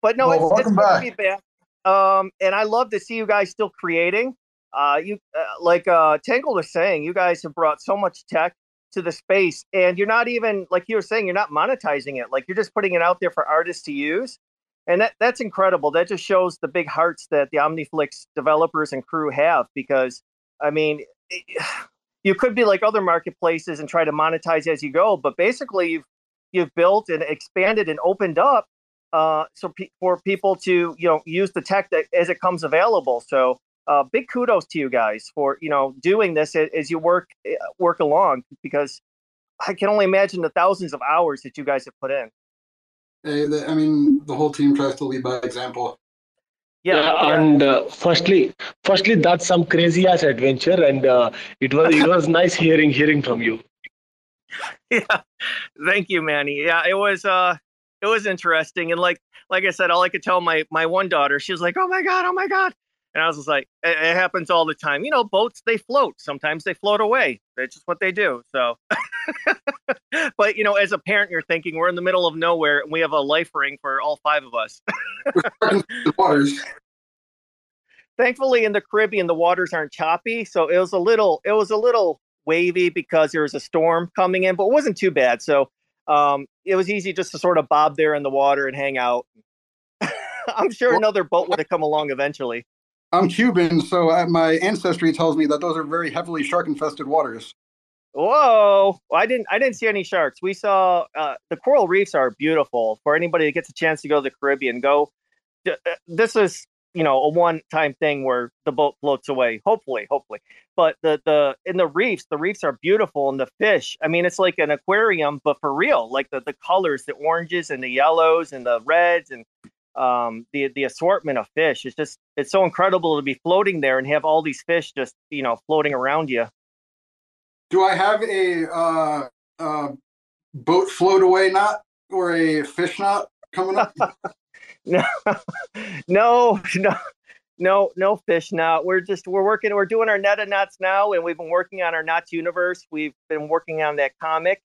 But no, Well, it's, it's welcome good back. to be back. Um, and I love to see you guys still creating. Uh, you uh, like uh, Tangle was saying, you guys have brought so much tech to the space, and you're not even like you were saying, you're not monetizing it. Like you're just putting it out there for artists to use, and that that's incredible. That just shows the big hearts that the OmniFlix developers and crew have. Because I mean, it- you could be like other marketplaces and try to monetize as you go, but basically you've you've built and expanded and opened up uh, so pe- for people to you know use the tech that as it comes available. So uh, big kudos to you guys for you know doing this a- as you work eh, work along because I can only imagine the thousands of hours that you guys have put in. Hey, the, I mean, the whole team tries to lead by example. Yeah, yeah. and uh, firstly, firstly, that's some crazy ass adventure, and uh, it was it was nice hearing hearing from you. yeah. Thank you, Mani. Yeah, it was uh it was interesting. And like like I said, all I could tell my my one daughter, she was like, Oh my god, oh my god. And I was just like, it, it happens all the time. You know, boats they float. Sometimes they float away. That's just what they do. So but you know, as a parent, you're thinking we're in the middle of nowhere and we have a life ring for all five of us. Waters. thankfully in the caribbean the waters aren't choppy so it was a little it was a little wavy because there was a storm coming in but it wasn't too bad. So um, it was easy just to sort of bob there in the water and hang out. I'm sure Well- another boat would have come along eventually. I'm Cuban, so uh, my ancestry tells me that those are very heavily shark-infested waters. whoa! Well, i didn't i didn't see any sharks. We saw uh, the coral reefs are beautiful. For anybody that gets a chance to go to the caribbean go uh, this is you know a one time thing where the boat floats away hopefully hopefully but the the in the reefs the reefs are beautiful and the fish i mean it's like an aquarium but for real like the the colors the oranges and the yellows and the reds and um the the assortment of fish it's just it's so incredible to be floating there and have all these fish just you know floating around you Do I have a uh, uh, boat float away knot or a fish knot coming up? no no no no, no fish now. We're just we're working. We're doing our net of knots now, and we've been working on our knots universe. We've been working on that comic,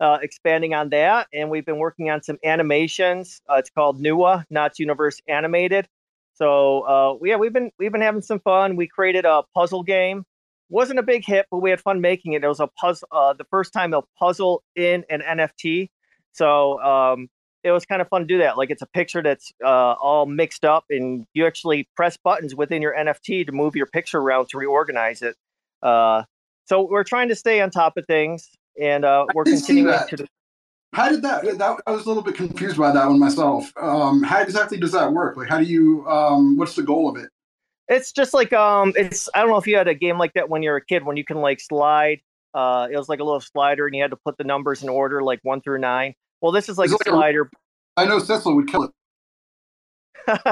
uh, expanding on that, and we've been working on some animations. Uh, it's called NUA NOTs Universe Animated. So uh, yeah, we've been we've been having some fun. We created a puzzle game. wasn't a big hit, but we had fun making it. It was a puzzle. Uh, the first time a puzzle in an NFT. So um, it was kind of fun to do that. Like it's a picture that's uh, all mixed up, and you actually press buttons within your NFT to move your picture around to reorganize it. Uh, so we're trying to stay on top of things, and uh, we're continuing to. How did that, that? I was a little bit confused by that one myself. Um, how exactly does that work? Like, how do you? Um, what's the goal of it? It's just like um, it's. I don't know if you had a game like that when you're a kid, when you can like slide. Uh, it was like a little slider, and you had to put the numbers in order, like one through nine. Well, this is like a slider. A, I know Cecil would kill it.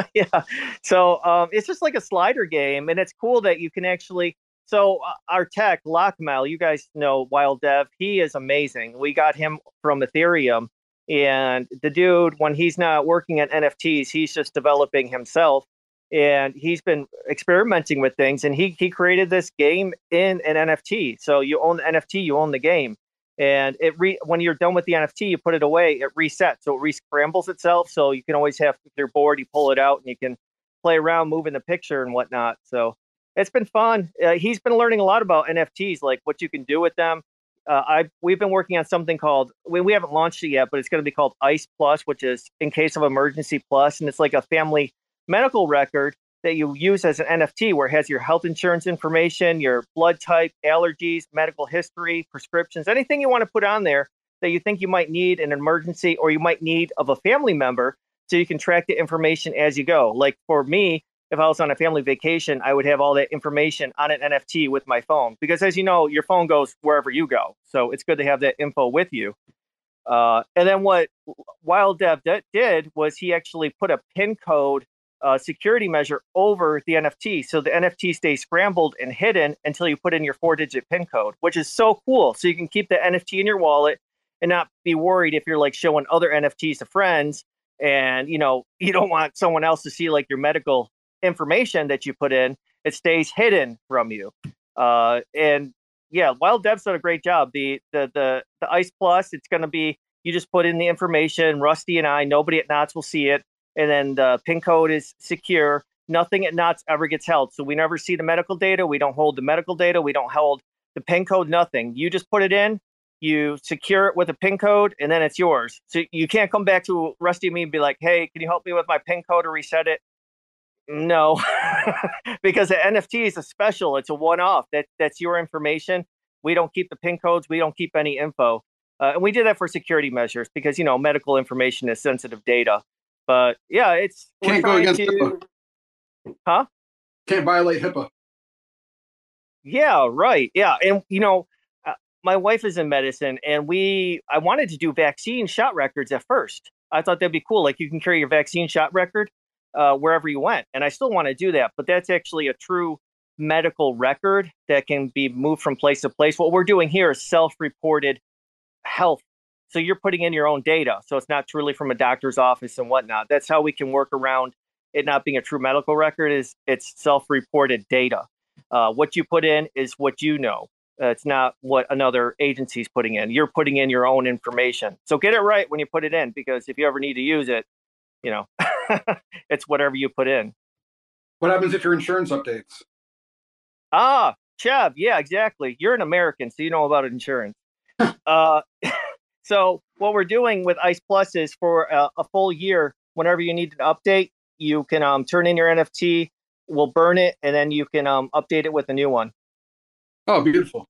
yeah. So um, it's just like a slider game, and it's cool that you can actually. So uh, our tech, Lockmail, you guys know Wild Dev. He is amazing. We got him from Ethereum, and the dude, when he's not working on NFTs, he's just developing himself, and he's been experimenting with things. And he he created this game in an NFT. So you own the NFT, you own the game and it re when you're done with the NFT, you put it away, it resets, so it rescrambles itself. So you can always have if you're bored, you pull it out and you can play around, moving the picture and whatnot. So it's been fun. Uh, he's been learning a lot about NFTs, like what you can do with them. Uh, I we've been working on something called we, we haven't launched it yet, but it's going to be called Ice Plus, which is in case of emergency plus, and it's like a family medical record that you use as an NFT where it has your health insurance information, your blood type, allergies, medical history, prescriptions, anything you want to put on there that you think you might need in an emergency or you might need of a family member so you can track the information as you go. Like for me, if I was on a family vacation, I would have all that information on an NFT with my phone because as you know, your phone goes wherever you go. So it's good to have that info with you. Uh, and then what Wild Dev did was he actually put a pin code uh, security measure over the NFT. So the NFT stays scrambled and hidden until you put in your four digit PIN code, which is so cool. So you can keep the NFT in your wallet and not be worried if you're like showing other NFTs to friends and you know you don't want someone else to see like your medical information that you put in. It stays hidden from you. Uh, and yeah, Wild Dev's done a great job. The the the the Ice Plus, it's going to be you just put in the information. Rusty and I, nobody at NOTs will see it and then the pin code is secure. Nothing at NOTs ever gets held. So we never see the medical data. We don't hold the medical data. We don't hold the pin code, nothing. You just put it in, you secure it with a pin code, and then it's yours. So you can't come back to Rusty and me and be like, hey, can you help me with my pin code or reset it? No, because the NFT is a special. It's a one-off. That that's your information. We don't keep the pin codes. We don't keep any info, uh, and we did that for security measures because you know medical information is sensitive data. But yeah, it's can't go against to, HIPAA. Huh? Can't violate HIPAA. Yeah, right. Yeah, and you know, uh, my wife is in medicine, and we I wanted to do vaccine shot records at first. I thought that'd be cool. Like you can carry your vaccine shot record uh, wherever you went, and I still want to do that. But that's actually a true medical record that can be moved from place to place. What we're doing here is self-reported health so you're putting in your own data. So it's not truly from a doctor's office and whatnot. That's how we can work around it not being a true medical record is it's self-reported data. Uh, what you put in is what you know. Uh, it's not what another agency's putting in. You're putting in your own information. So get it right when you put it in, because if you ever need to use it, you know, it's whatever you put in. What happens if your insurance updates? Ah, Chev, yeah, exactly. You're an American, so you know about insurance. uh, so what we're doing with Ice Plus is for a, a full year, whenever you need an update, you can um, turn in your NFT. We'll burn it, and then you can um, update it with a new one. Oh, beautiful.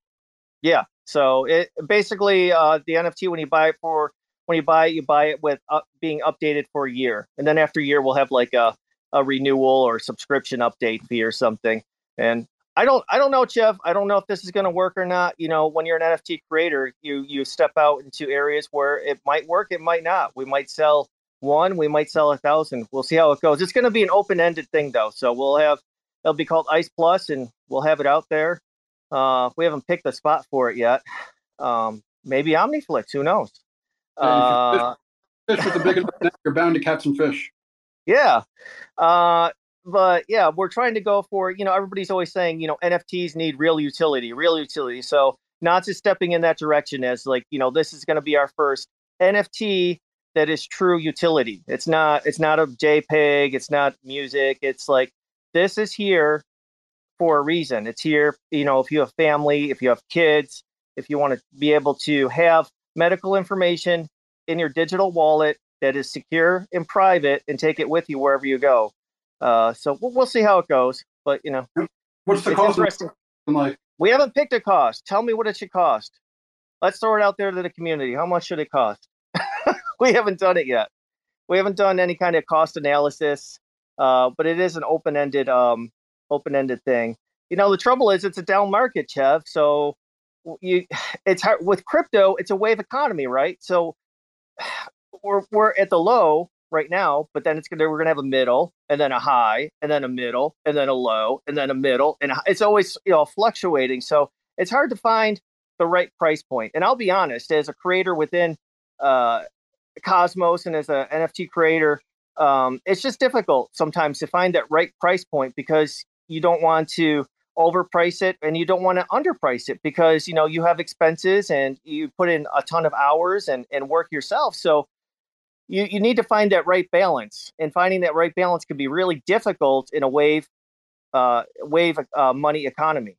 Yeah. So it basically uh, the NFT when you buy it for when you buy it, you buy it with up, being updated for a year, and then after a year, we'll have like a a renewal or subscription update fee or something. And I don't I don't know, Jeff. I don't know if this is going to work or not. You know, when you're an NFT creator, you you step out into areas where it might work, it might not. We might sell one, we might sell a thousand. We'll see how it goes. It's going to be an open-ended thing though. So we'll have it'll be called Ice Plus and we'll have it out there. Uh, we haven't picked the spot for it yet. Um, maybe Omniflix, who knows? Uh, fish, fish with a big enough neck, you're bound to catch some fish. Yeah. Uh, but yeah, we're trying to go for you know everybody's always saying you know NFTs need real utility, real utility. So not just stepping in that direction as like you know this is going to be our first NFT that is true utility. It's not it's not a JPEG, it's not music. It's like this is here for a reason. It's here, you know, if you have family, if you have kids, if you want to be able to have medical information in your digital wallet that is secure and private and take it with you wherever you go. Uh, so we'll, we'll see how it goes. But you know, what's the cost? Like, we haven't picked a cost. Tell me what it should cost. Let's throw it out there to the community. How much should it cost? we haven't done it yet. We haven't done any kind of cost analysis, uh, but it is an open-ended, um, open-ended thing. You know, the trouble is it's a down market, Chev. So you, it's hard with crypto. It's a wave economy, right? So we're we're at the low right now, but then it's gonna we're gonna have a middle and then a high and then a middle and then a low and then a middle and it's always you know fluctuating. So it's hard to find the right price point. And I'll be honest, as a creator within uh, Cosmos and as an NFT creator, um, it's just difficult sometimes to find that right price point because you don't want to overprice it and you don't want to underprice it because you know you have expenses and you put in a ton of hours and, and work yourself so you, you need to find that right balance and finding that right balance can be really difficult in a wave uh, wave uh, money economy.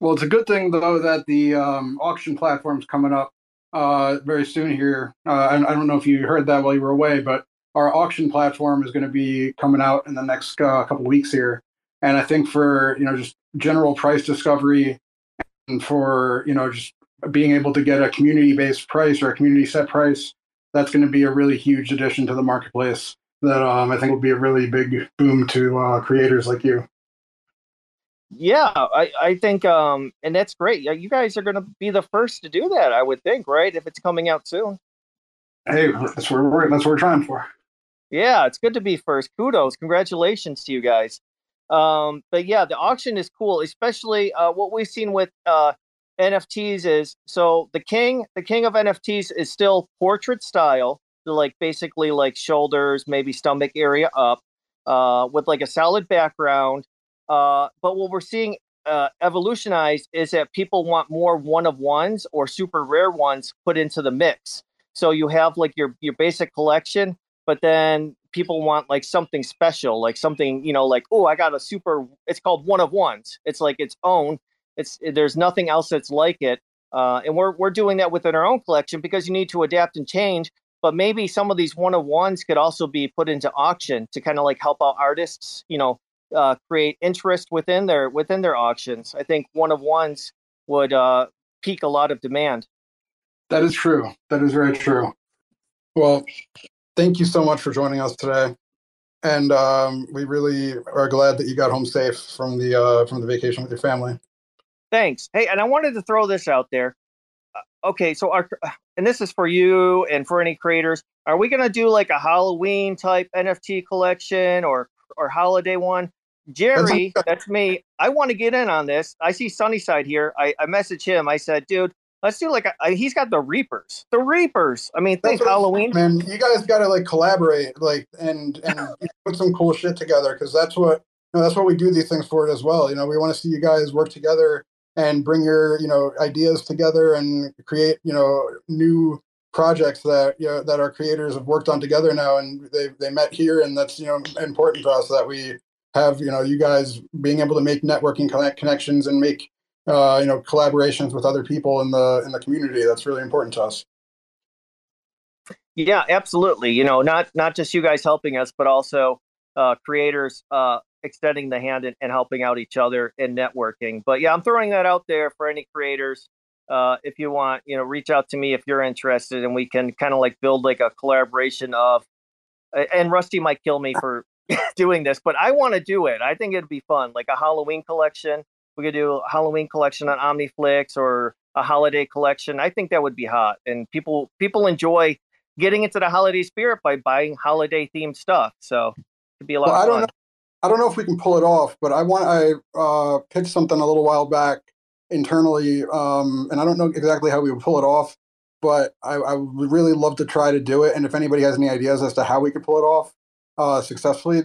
Well it's a good thing though that the um, auction platform's coming up uh, very soon here. Uh, I, I, don't know if you heard that while you were away but our auction platform is going to be coming out in the next uh, couple weeks here. And I think for you know just general price discovery and for you know just being able to get a community based price or a community set price, that's going to be a really huge addition to the marketplace. That um, I think will be a really big boom to uh, creators like you. Yeah, I, I think, um, and that's great. You guys are going to be the first to do that, I would think, right? If it's coming out soon. Hey, that's what we're that's what we're trying for. Yeah, it's good to be first. Kudos, congratulations to you guys. Um, but yeah, the auction is cool, especially uh, what we've seen with uh, NFTs is so the king, the king of NFTs is still portrait style, like basically like shoulders, maybe stomach area up, uh, with like a solid background. Uh, but what we're seeing uh, evolutionize is that people want more one of ones or super rare ones put into the mix. So you have like your your basic collection, but then people want like something special, like something, you know, like, oh, I got a super, it's called one of ones. It's like its own. It's there's nothing else that's like it. Uh, and we're we're doing that within our own collection because you need to adapt and change. But maybe some of these one of ones could also be put into auction to kind of like help out artists, you know, uh, create interest within their within their auctions. I think one of ones would uh, pique a lot of demand. That is true. That is very true. Well, thank you so much for joining us today. And um, we really are glad that you got home safe from the uh, from the vacation with your family. Thanks. Hey, and I wanted to throw this out there. Uh, okay, so our and this is for you and for any creators. Are we gonna do like a Halloween type NFT collection or or holiday one? Jerry, that's, me. I want to get in on this. I see Sunnyside here. I, I messaged him. I said, dude, Let's do like a, he's got the Reapers. The Reapers. I mean, think Halloween. Man, you guys got to like collaborate, like and and put some cool shit together because that's what you know, that's what we do these things for it as well. You know, we want to see you guys work together and bring your you know ideas together and create you know new projects that you know that our creators have worked on together now and they they met here and that's you know important to us that we have you know you guys being able to make networking connect connections and make uh, you know collaborations with other people in the in the community. That's really important to us. Yeah absolutely. You know not not just you guys helping us but also uh, creators uh, extending the hand and, and, helping out each other and networking but yeah i'm throwing that out there for any creators uh, if you want you know reach out to me if you're interested and we can kind of like build like a collaboration of and rusty might kill me for doing this but i want to do it i think it'd be fun like a halloween collection we could do a Halloween collection on OmniFlix or a holiday collection. I think that would be hot, and people people enjoy getting into the holiday spirit by buying holiday themed stuff. So it'd be a lot. Well, I don't know. I don't know if we can pull it off, but I want I uh, picked something a little while back internally, um, and I don't know exactly how we would pull it off, but I, I, would really love to try to do it. And if anybody has any ideas as to how we could pull it off uh, successfully,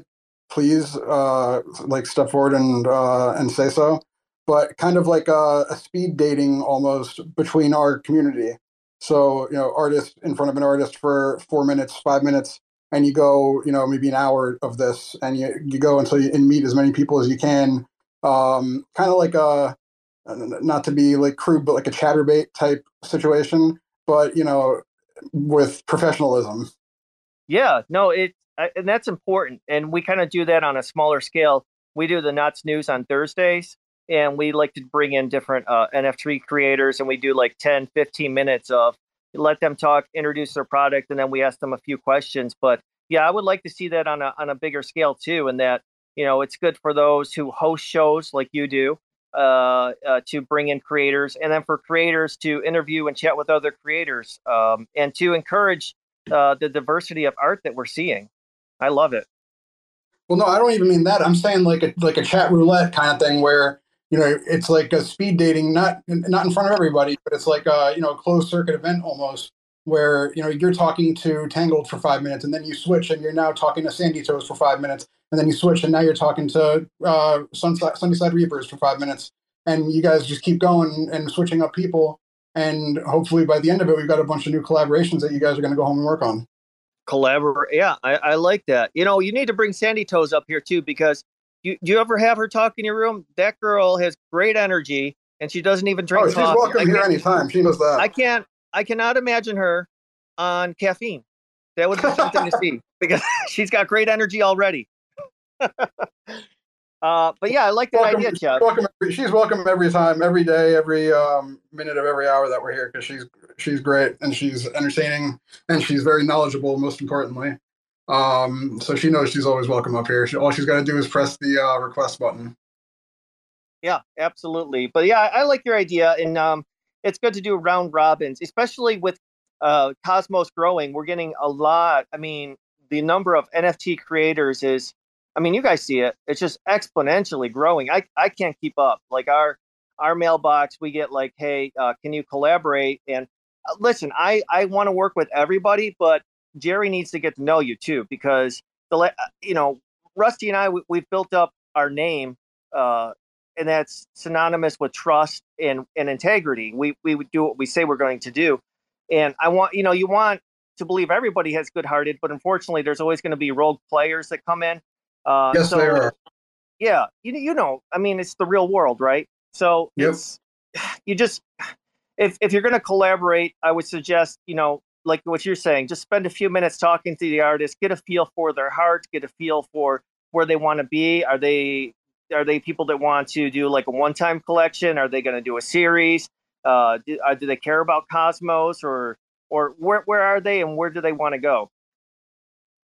please uh, like step forward and uh, and say so. But kind of like a, a speed dating almost between our community. So you know, artist in front of an artist for four minutes, five minutes, and you go, you know, maybe an hour of this, and you you go until you and meet as many people as you can. Um, kind of like a not to be like crude, but like a chatterbait type situation, but you know, with professionalism. Yeah, no, it and that's important, and we kind of do that on a smaller scale. We do the NOTs News on Thursdays, and we like to bring in different uh, NFT creators, and we do like 10, 15 minutes of let them talk, introduce their product, and then we ask them a few questions. But yeah, I would like to see that on a on a bigger scale too, and that you know it's good for those who host shows like you do uh, uh, to bring in creators, and then for creators to interview and chat with other creators, um, and to encourage uh, the diversity of art that we're seeing. I love it. Well, no, I don't even mean that. I'm saying like a like a chat roulette kind of thing where you know it's like a speed dating, not not in front of everybody, but it's like a you know a closed circuit event almost where you know you're talking to Tangled for five minutes, and then you switch, and you're now talking to Sandy Toes for five minutes, and then you switch, and now you're talking to uh, Sunside, Sunnyside Reapers for five minutes, and you guys just keep going and switching up people, and hopefully by the end of it, we've got a bunch of new collaborations that you guys are going to go home and work on. Collaborate, yeah, I, I like that. You know, you need to bring Sandy Toes up here too because you do you ever have her talk in your room? That girl has great energy, and she doesn't even drink. Oh, she's coffee. welcome here anytime. She knows that. I can't. I cannot imagine her on caffeine. That would be something to see because she's got great energy already. uh, but yeah, I like that welcome, idea, Jeff. Welcome, she's welcome every time, every day, every um, minute of every hour that we're here because she's she's great and she's entertaining and she's very knowledgeable. Most importantly, um, so she knows she's always welcome up here. She, all she's got to do is press the uh, request button. Yeah, absolutely. But yeah, I, I like your idea, and um, it's good to do round robins, especially with uh, Cosmos growing. We're getting a lot. I mean, the number of NFT creators is, I mean, you guys see it. It's just exponentially growing. I I can't keep up. Like our our mailbox, we get like, hey, uh, can you collaborate? And uh, listen, I I want to work with everybody, but Jerry needs to get to know you too because the uh, you know Rusty and I we, we've built up our name. Uh, and that's synonymous with trust and, and integrity. We we would do what we say we're going to do, and I want you know you want to believe everybody has good hearted, but unfortunately, there's always going to be rogue players that come in. Uh, yes, so, there are. Yeah, you you know, I mean, it's the real world, right? So yep. it's you just if if you're going to collaborate, I would suggest you know like what you're saying, just spend a few minutes talking to the artist, get a feel for their heart, get a feel for where they want to be. Are they are they people that want to do like a one time collection? Are they going to do a series? Uh, do, uh, do they care about Cosmos or or where where are they and where do they want to go?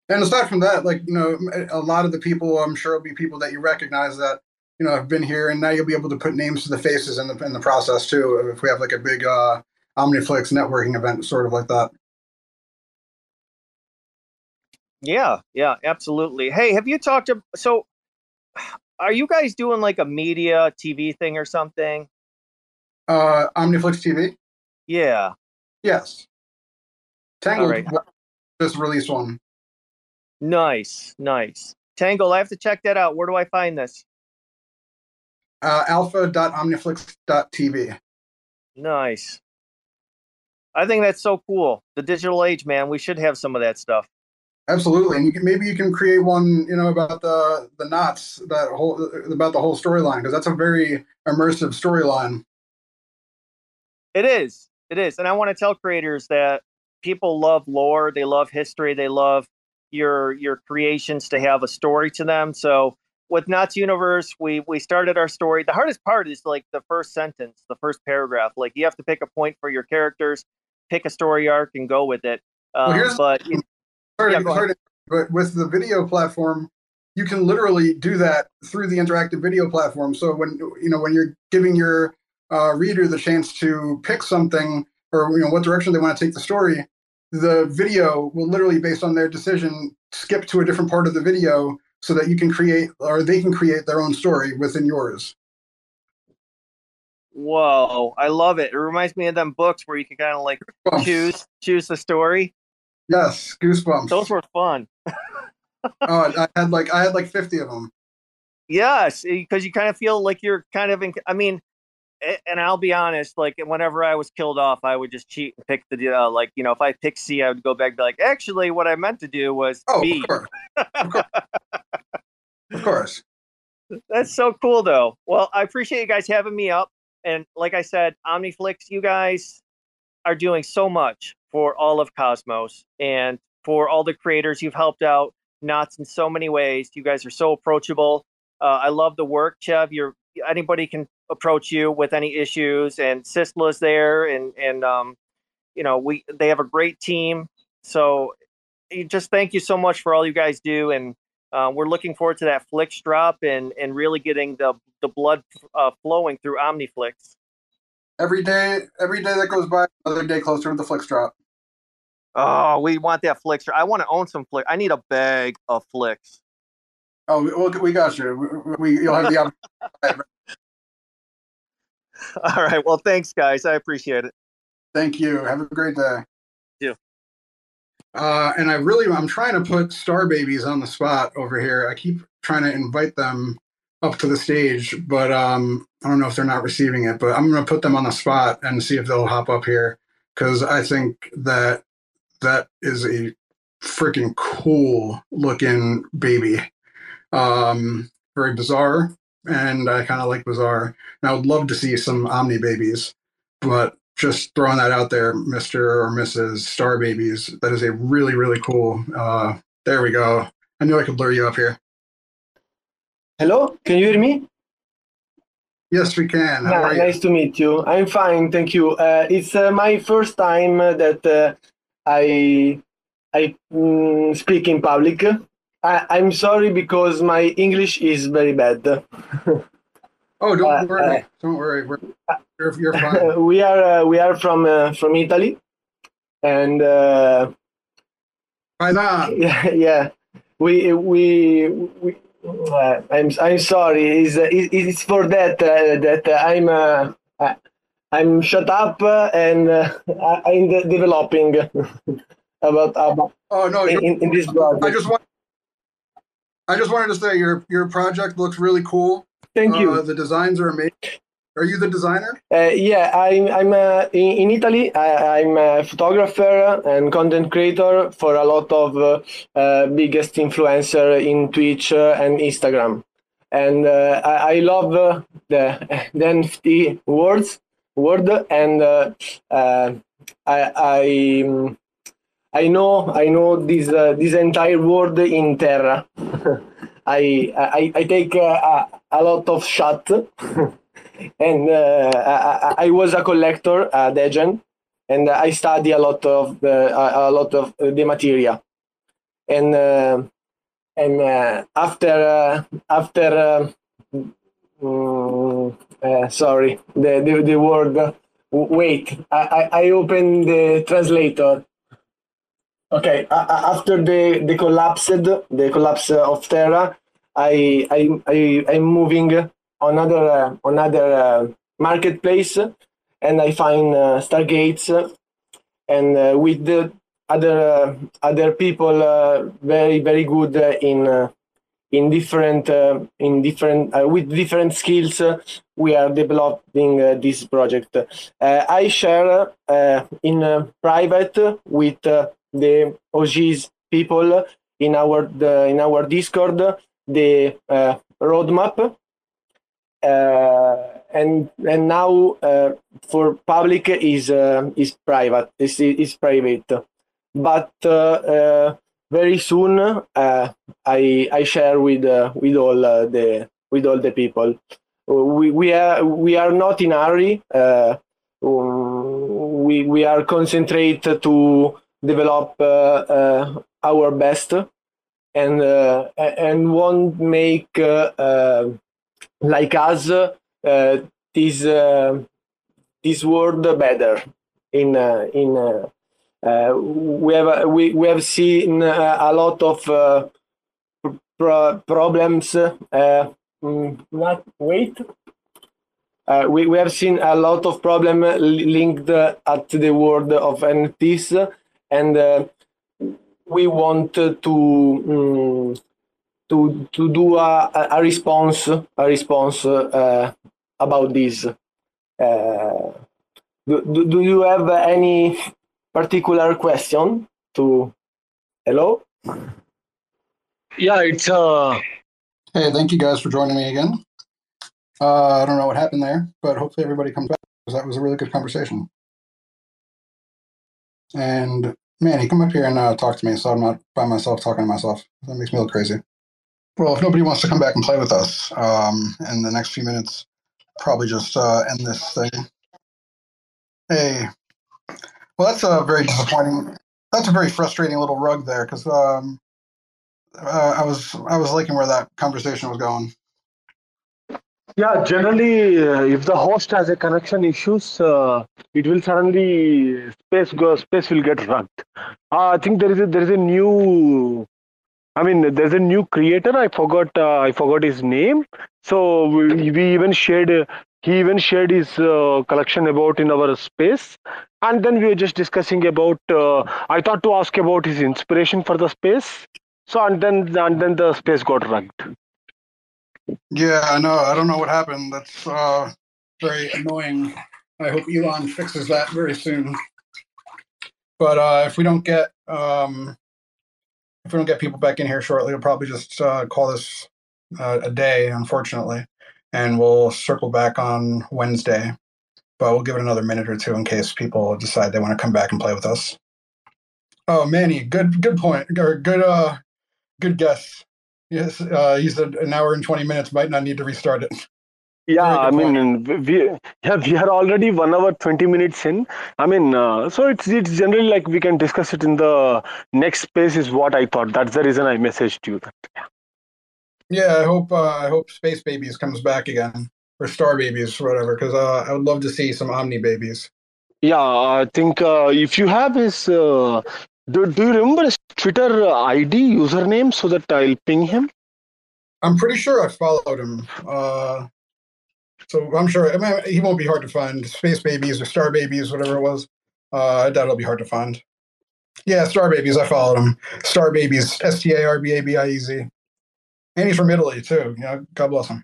And aside from that, like you know, a lot of the people I'm sure will be people that you recognize that you know have been here, and now you'll be able to put names to the faces in the in the process too. If we have like a big uh, OmniFlix networking event, sort of like that. Yeah, yeah, absolutely. Hey, have you talked to so? Are you guys doing like a media TV thing or something? Uh, OmniFlix TV. Yeah. Yes. Tangled right. just released one. Nice, nice. Tangle, I have to check that out. Where do I find this? Uh, alpha.omniflix.tv. Nice. I think that's so cool. The digital age, man. We should have some of that stuff. Absolutely, and you can, maybe you can create one, you know, about the the NOTs that whole about the whole storyline because that's a very immersive storyline. It is. It is. And I want to tell creators that people love lore, they love history, they love your your creations to have a story to them. So with NOTs Universe, we we started our story. The hardest part is like the first sentence, the first paragraph. Like you have to pick a point for your characters, pick a story arc, and go with it. Um, well, but you, yeah, but with the video platform, you can literally do that through the interactive video platform. So when you know when you're giving your uh, reader the chance to pick something or you know what direction they want to take the story, the video will literally, based on their decision, skip to a different part of the video so that you can create or they can create their own story within yours. Whoa, I love it. It reminds me of them books where you can kind of like choose choose the story. Yes, goosebumps. Those were fun. oh, I had like I had like fifty of them. Yes, because you kind of feel like you're kind of in. I mean, and I'll be honest, like whenever I was killed off, I would just cheat and pick the uh, like you know if I pick C, I would go back and be like, actually, what I meant to do was oh, B. Of course. of course. of course. That's so cool, though. Well, I appreciate you guys having me up, and like I said, OmniFlix, you guys are doing so much for all of Cosmos and for all the creators you've helped out. NOTs in so many ways. You guys are so approachable. Uh, I love the work, Chev. You're anybody can approach you with any issues, and Sisla's there, and and um, you know we they have a great team. So just thank you so much for all you guys do, and uh, we're looking forward to that Flix drop and and really getting the the blood uh, flowing through OmniFlix. Every day, every day that goes by, another day closer to the Flix drop. Oh, we want that Flix. I want to own some Flix. I need a bag of Flix. Oh, we, we got you. We, we you'll have the opportunity. All right. Well, thanks, guys. I appreciate it. Thank you. Have a great day. You. Uh, and I really, I'm trying to put Star Babies on the spot over here. I keep trying to invite them up to the stage, but um, I don't know if they're not receiving it. But I'm going to put them on the spot and see if they'll hop up here because I think that that is a freaking cool looking baby. Um, very bizarre, and I kind of like bizarre. And I would love to see some Omni babies, but just throwing that out there, Mister or Mrs. Star Babies, that is a really really cool. Uh, there we go. I knew I could blur you up here. Hello, can you hear me? Yes, we can. How nice to meet you. I'm fine, thank you. Uh, it's uh, my first time that uh, I I mm, speak in public. I, I'm sorry because my English is very bad. Oh, don't Uh, worry. uh, don't worry. We're, you're, you're fine. we are uh, we are from uh, from Italy, and uh, yeah, yeah, we we we. Uh, I'm I'm sorry. It's, uh, it's for that uh, that I'm I'm shut up and uh, I'm de- developing about about Oh no, in, in this I just want. I just wanted to say your your project looks really cool. Thank Uh, you. the designs are amazing. Are you the designer? Uh, yeah, I'm I'm uh, in, in Italy. I, I'm a photographer and content creator for a lot of uh, uh, biggest influencer in Twitch uh, and Instagram, and uh, I, I love uh, the the NFT words word and uh, uh, I I um, I know I know this uh, this entire world in Terra. I, I I take uh, a, a lot of shot. and uh, I, I was a collector at Degen, and I study a lot of the a, lot of the material, and and uh, after uh, after uh, mm, uh, sorry the the, the word uh, wait I, I I open the translator. Okay, a- after the the collapse the collapse of Terra, I I I I'm moving another uh, another uh, marketplace and I find uh, Stargaze uh, and uh, with the other uh, other people uh, very very good uh, in uh, in different uh, in different uh, with different skills uh, we are developing uh, this project. Uh, I share uh, in private with the OGs people in our the, in our Discord the roadmap. And and now for public is is private is is private. But very soon uh, I I share with uh, with all uh, the with all the people. We we are we are not in a hurry. Uh, um, we we are concentrate to develop uh, uh, our best. And and won't make like us this this world better in in we have we, we have seen uh, a lot of uh, pro- problems uh, mm, not wait uh, we, we have seen a lot of problem linked uh, at the world of NFTs and uh, we want to um, to to do a, a response a response uh, about this. Uh, do, do you have any particular question to hello? Yeah, it's uh Hey, thank you guys for joining me again. Uh, I don't know what happened there, but hopefully everybody comes back because that was a really good conversation. And man he come up here and uh, talk to me so I'm not by myself talking to myself. That makes me look crazy. Well, if nobody wants to come back and play with us um, in the next few minutes, probably just uh, end this thing. Hey, well, that's a very disappointing. That's a very frustrating little rug there because um, uh, I was I was liking where that conversation was going. Yeah, generally, uh, if the host has a connection issues, uh, it will suddenly space go space will get rugged. Uh, I think there is a there is a new. I mean, there's a new creator. I forgot. Uh, I forgot his name. So we, we even shared. Uh, he even shared his uh, collection about in our space, and then we were just discussing about. I thought to ask about his inspiration for the space. So and then and then the space got rugged. Yeah, I know. I don't know what happened. That's uh, very annoying. I hope Elon fixes that very soon. But uh, if we don't get um, if we don't get people back in here shortly, we'll probably just uh, call this uh, a day, unfortunately, and we'll circle back on Wednesday. But we'll give it another minute or two in case people decide they want to come back and play with us. Oh, Mani, good good point or good uh good guess. Yes, uh, he said an hour and 20 minutes might not need to restart it. Yeah, I mean, we yeah, we are already one hour twenty minutes in. I mean, uh, so it's it's generally like we can discuss it in the next space. Is what I thought. That's the reason I messaged you. That yeah. Yeah, I hope uh, I hope Space Babies comes back again or Star Babies or whatever because uh, I would love to see some Omni Babies. Yeah, I think uh, if you have his uh, do, do you remember his Twitter ID username so that I'll ping him? I'm pretty sure I followed him. Uh, so I'm sure I mean, he won't be hard to find. Space Babies or Star Babies, whatever it was. Uh, I doubt it'll be hard to find. Yeah, Star Babies. I followed him. Star Babies. S T A R B A B I E Z. And he's from Italy too. You know, God bless him.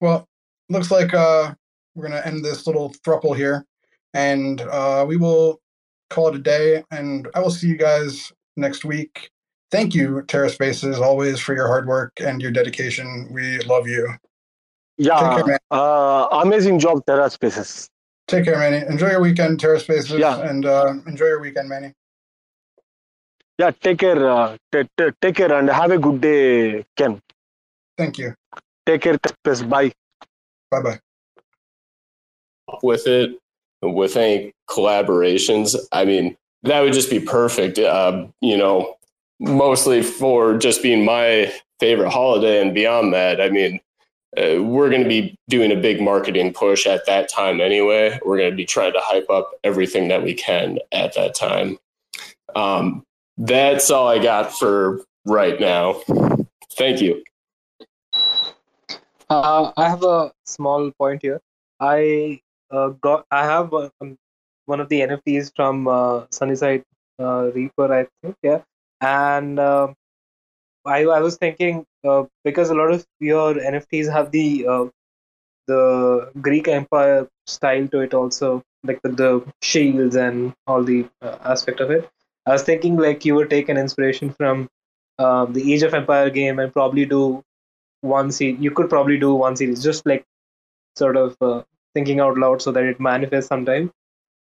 Well, looks like uh, we're gonna end this little thruple here, and uh, we will call it a day, and I will see you guys next week. Thank you, TerraSpaces, always for your hard work and your dedication. We love you. Yeah, care, uh, amazing job, TerraSpaces. Take care, Mani. Enjoy your weekend, TerraSpaces, yeah. and uh, enjoy your weekend, Mani. Yeah, take care. Uh, t- t- take care, and have a good day, Ken. Thank you. Take care, TerraSpaces. Bye. Bye bye. With it, with any collaborations, I mean, that would just be perfect. Uh, you know, mostly for just being my favorite holiday and beyond that. I mean, uh, we're going to be doing a big marketing push at that time anyway. We're going to be trying to hype up everything that we can at that time. Um, that's all I got for right now. Thank you. Uh, I have a small point here. I uh, got I have uh, um, one of the NFTs from uh, Sunnyside uh, Reaper, I think, yeah. And uh, I I was thinking uh, because a lot of your NFTs have the uh, the Greek Empire style to it also, like the, the shields and all the aspect of it. I was thinking like you take an inspiration from the Age of Empire game and probably do one series. You could probably do one series, just like sort of uh, thinking out loud so that it manifests sometime.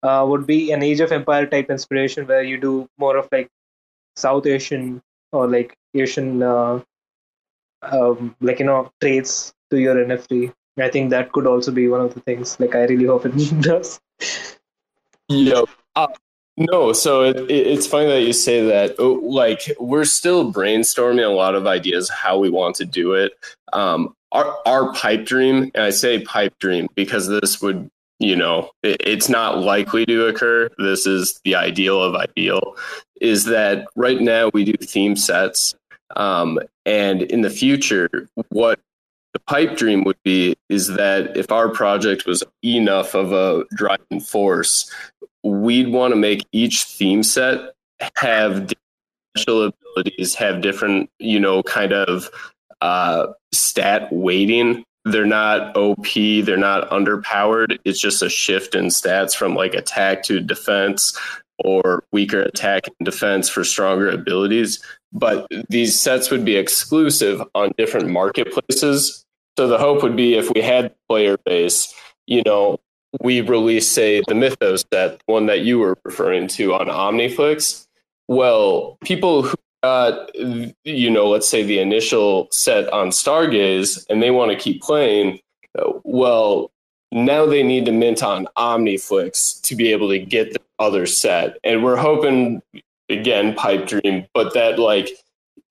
Uh, would be an age of empire type inspiration where you do more of like south asian or like asian uh, um, like you know traits to your nft i think that could also be one of the things. Like i really hope it does. Yep uh, no so it, it, it's funny that you say that oh, like we're still brainstorming a lot of ideas how we want to do it um, our our pipe dream, and I say pipe dream because this would you know it, it's not likely to occur. This is the ideal of ideal. Is that right now we do theme sets, um, and in the future, what the pipe dream would be is that if our project was enough of a driving force, we'd want to make each theme set have special abilities have different, you know, kind of uh, stat weighting. They're not OP, they're not underpowered. It's just a shift in stats from like attack to defense or weaker attack and defense for stronger abilities. But these sets would be exclusive on different marketplaces. So the hope would be if we had player base, you know, we release, say, the Mythos set, one that you were referring to on Omniflix. Well, people who got, you know, let's say the initial set on Stargaze and they want to keep playing, well, now they need to mint on Omniflix to be able to get the other set. And we're hoping, again, pipe dream, but that like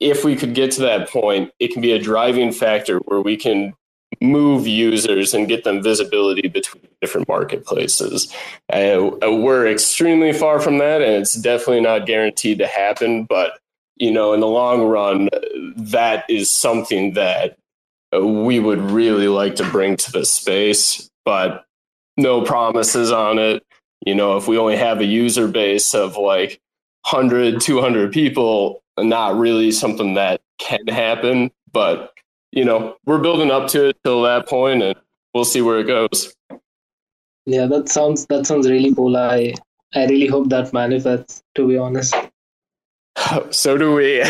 if we could get to that point, it can be a driving factor where we can move users and get them visibility between different marketplaces. Uh, we're extremely far from that, and it's definitely not guaranteed to happen. But you know, in the long run, that is something that we would really like to bring to the space. But no promises on it. You know, if we only have a user base of like 100, 200 people, not really something that can happen. But you know, we're building up to it till that point, and we'll see where it goes. Yeah, that sounds that sounds really cool. I I really hope that manifests. To be honest. So do we. uh,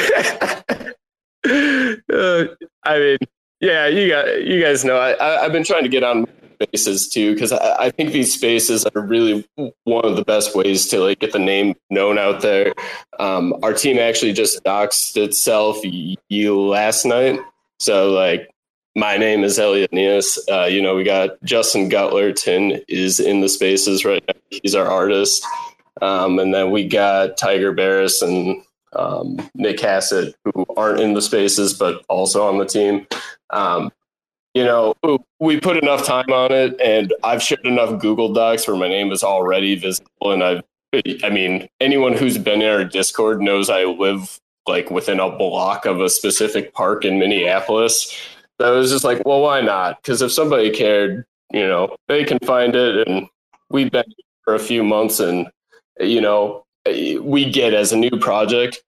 I mean, yeah, you got you guys know. I, I have been trying to get on spaces too because I, I, think these spaces are really one of the best ways to like get the name known out there. Um, our team actually just doxed itself you last night, so like my name is Elliot Neas. Uh, you know, we got Justin Gutlerton is in the spaces right now. He's our artist. Um, and then we got Tiger Barris and um, Nick Hassett, who aren't in the spaces, but also on the team. Um, you know, we put enough time on it, and I've shared enough Google Docs where my name is already visible. And I've, I mean, anyone who's been in our Discord knows I live like within a block of a specific park in Minneapolis. I was just like, well, why not? Because if somebody cared, you know, they can find it. And we've been for a few months, and you know, we get as a new project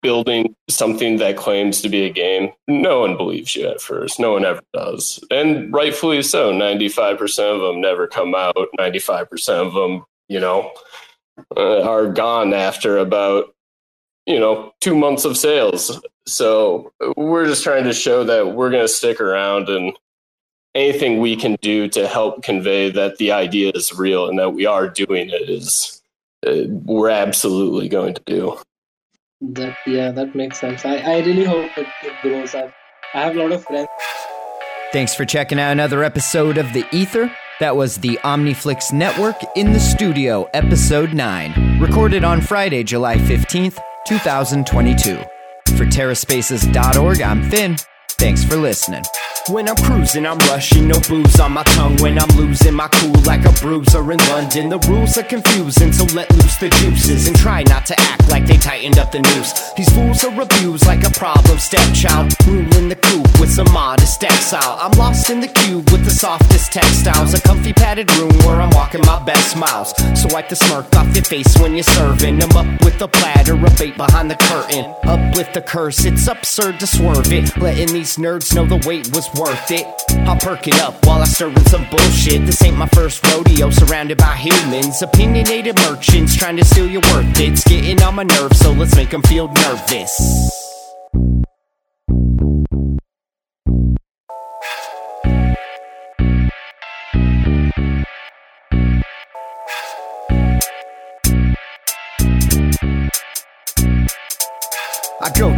building something that claims to be a game. No one believes you at first. No one ever does, and rightfully so. Ninety-five percent of them never come out. Ninety-five percent of them, you know, uh, are gone after about you know two months of sales. So we're just trying to show that we're going to stick around and anything we can do to help convey that the idea is real and that we are doing it is uh, we're absolutely going to do. That yeah that makes sense. I, I really hope it, it grows up. I have a lot of friends. Thanks for checking out another episode of the ether. That was the Omniflix Network in the Studio, Episode 9, recorded on Friday, July 15th, 2022. For TerraSpaces.org, I'm Finn. Thanks for listening. When I'm cruising, I'm rushing, no booze on my tongue. When I'm losing my cool like a bruiser in London, the rules are confusing, so let loose the juices and try not to act like they tightened up the noose. These fools are abused like a problem stepchild, ruling the coop with some modest exile. I'm lost in the cube with the softest textiles, a comfy padded room where I'm walking my best miles. So wipe the smirk off your face when you're serving. I'm up with a platter of bait behind the curtain. Uplift the curse, it's absurd to swerve it, letting these nerds know the wait was worth it. I'll perk it up while I serving some bullshit. This ain't my first rodeo, surrounded by humans, opinionated merchants trying to steal your worth. It's getting on my nerves, so let's make them feel nervous. I go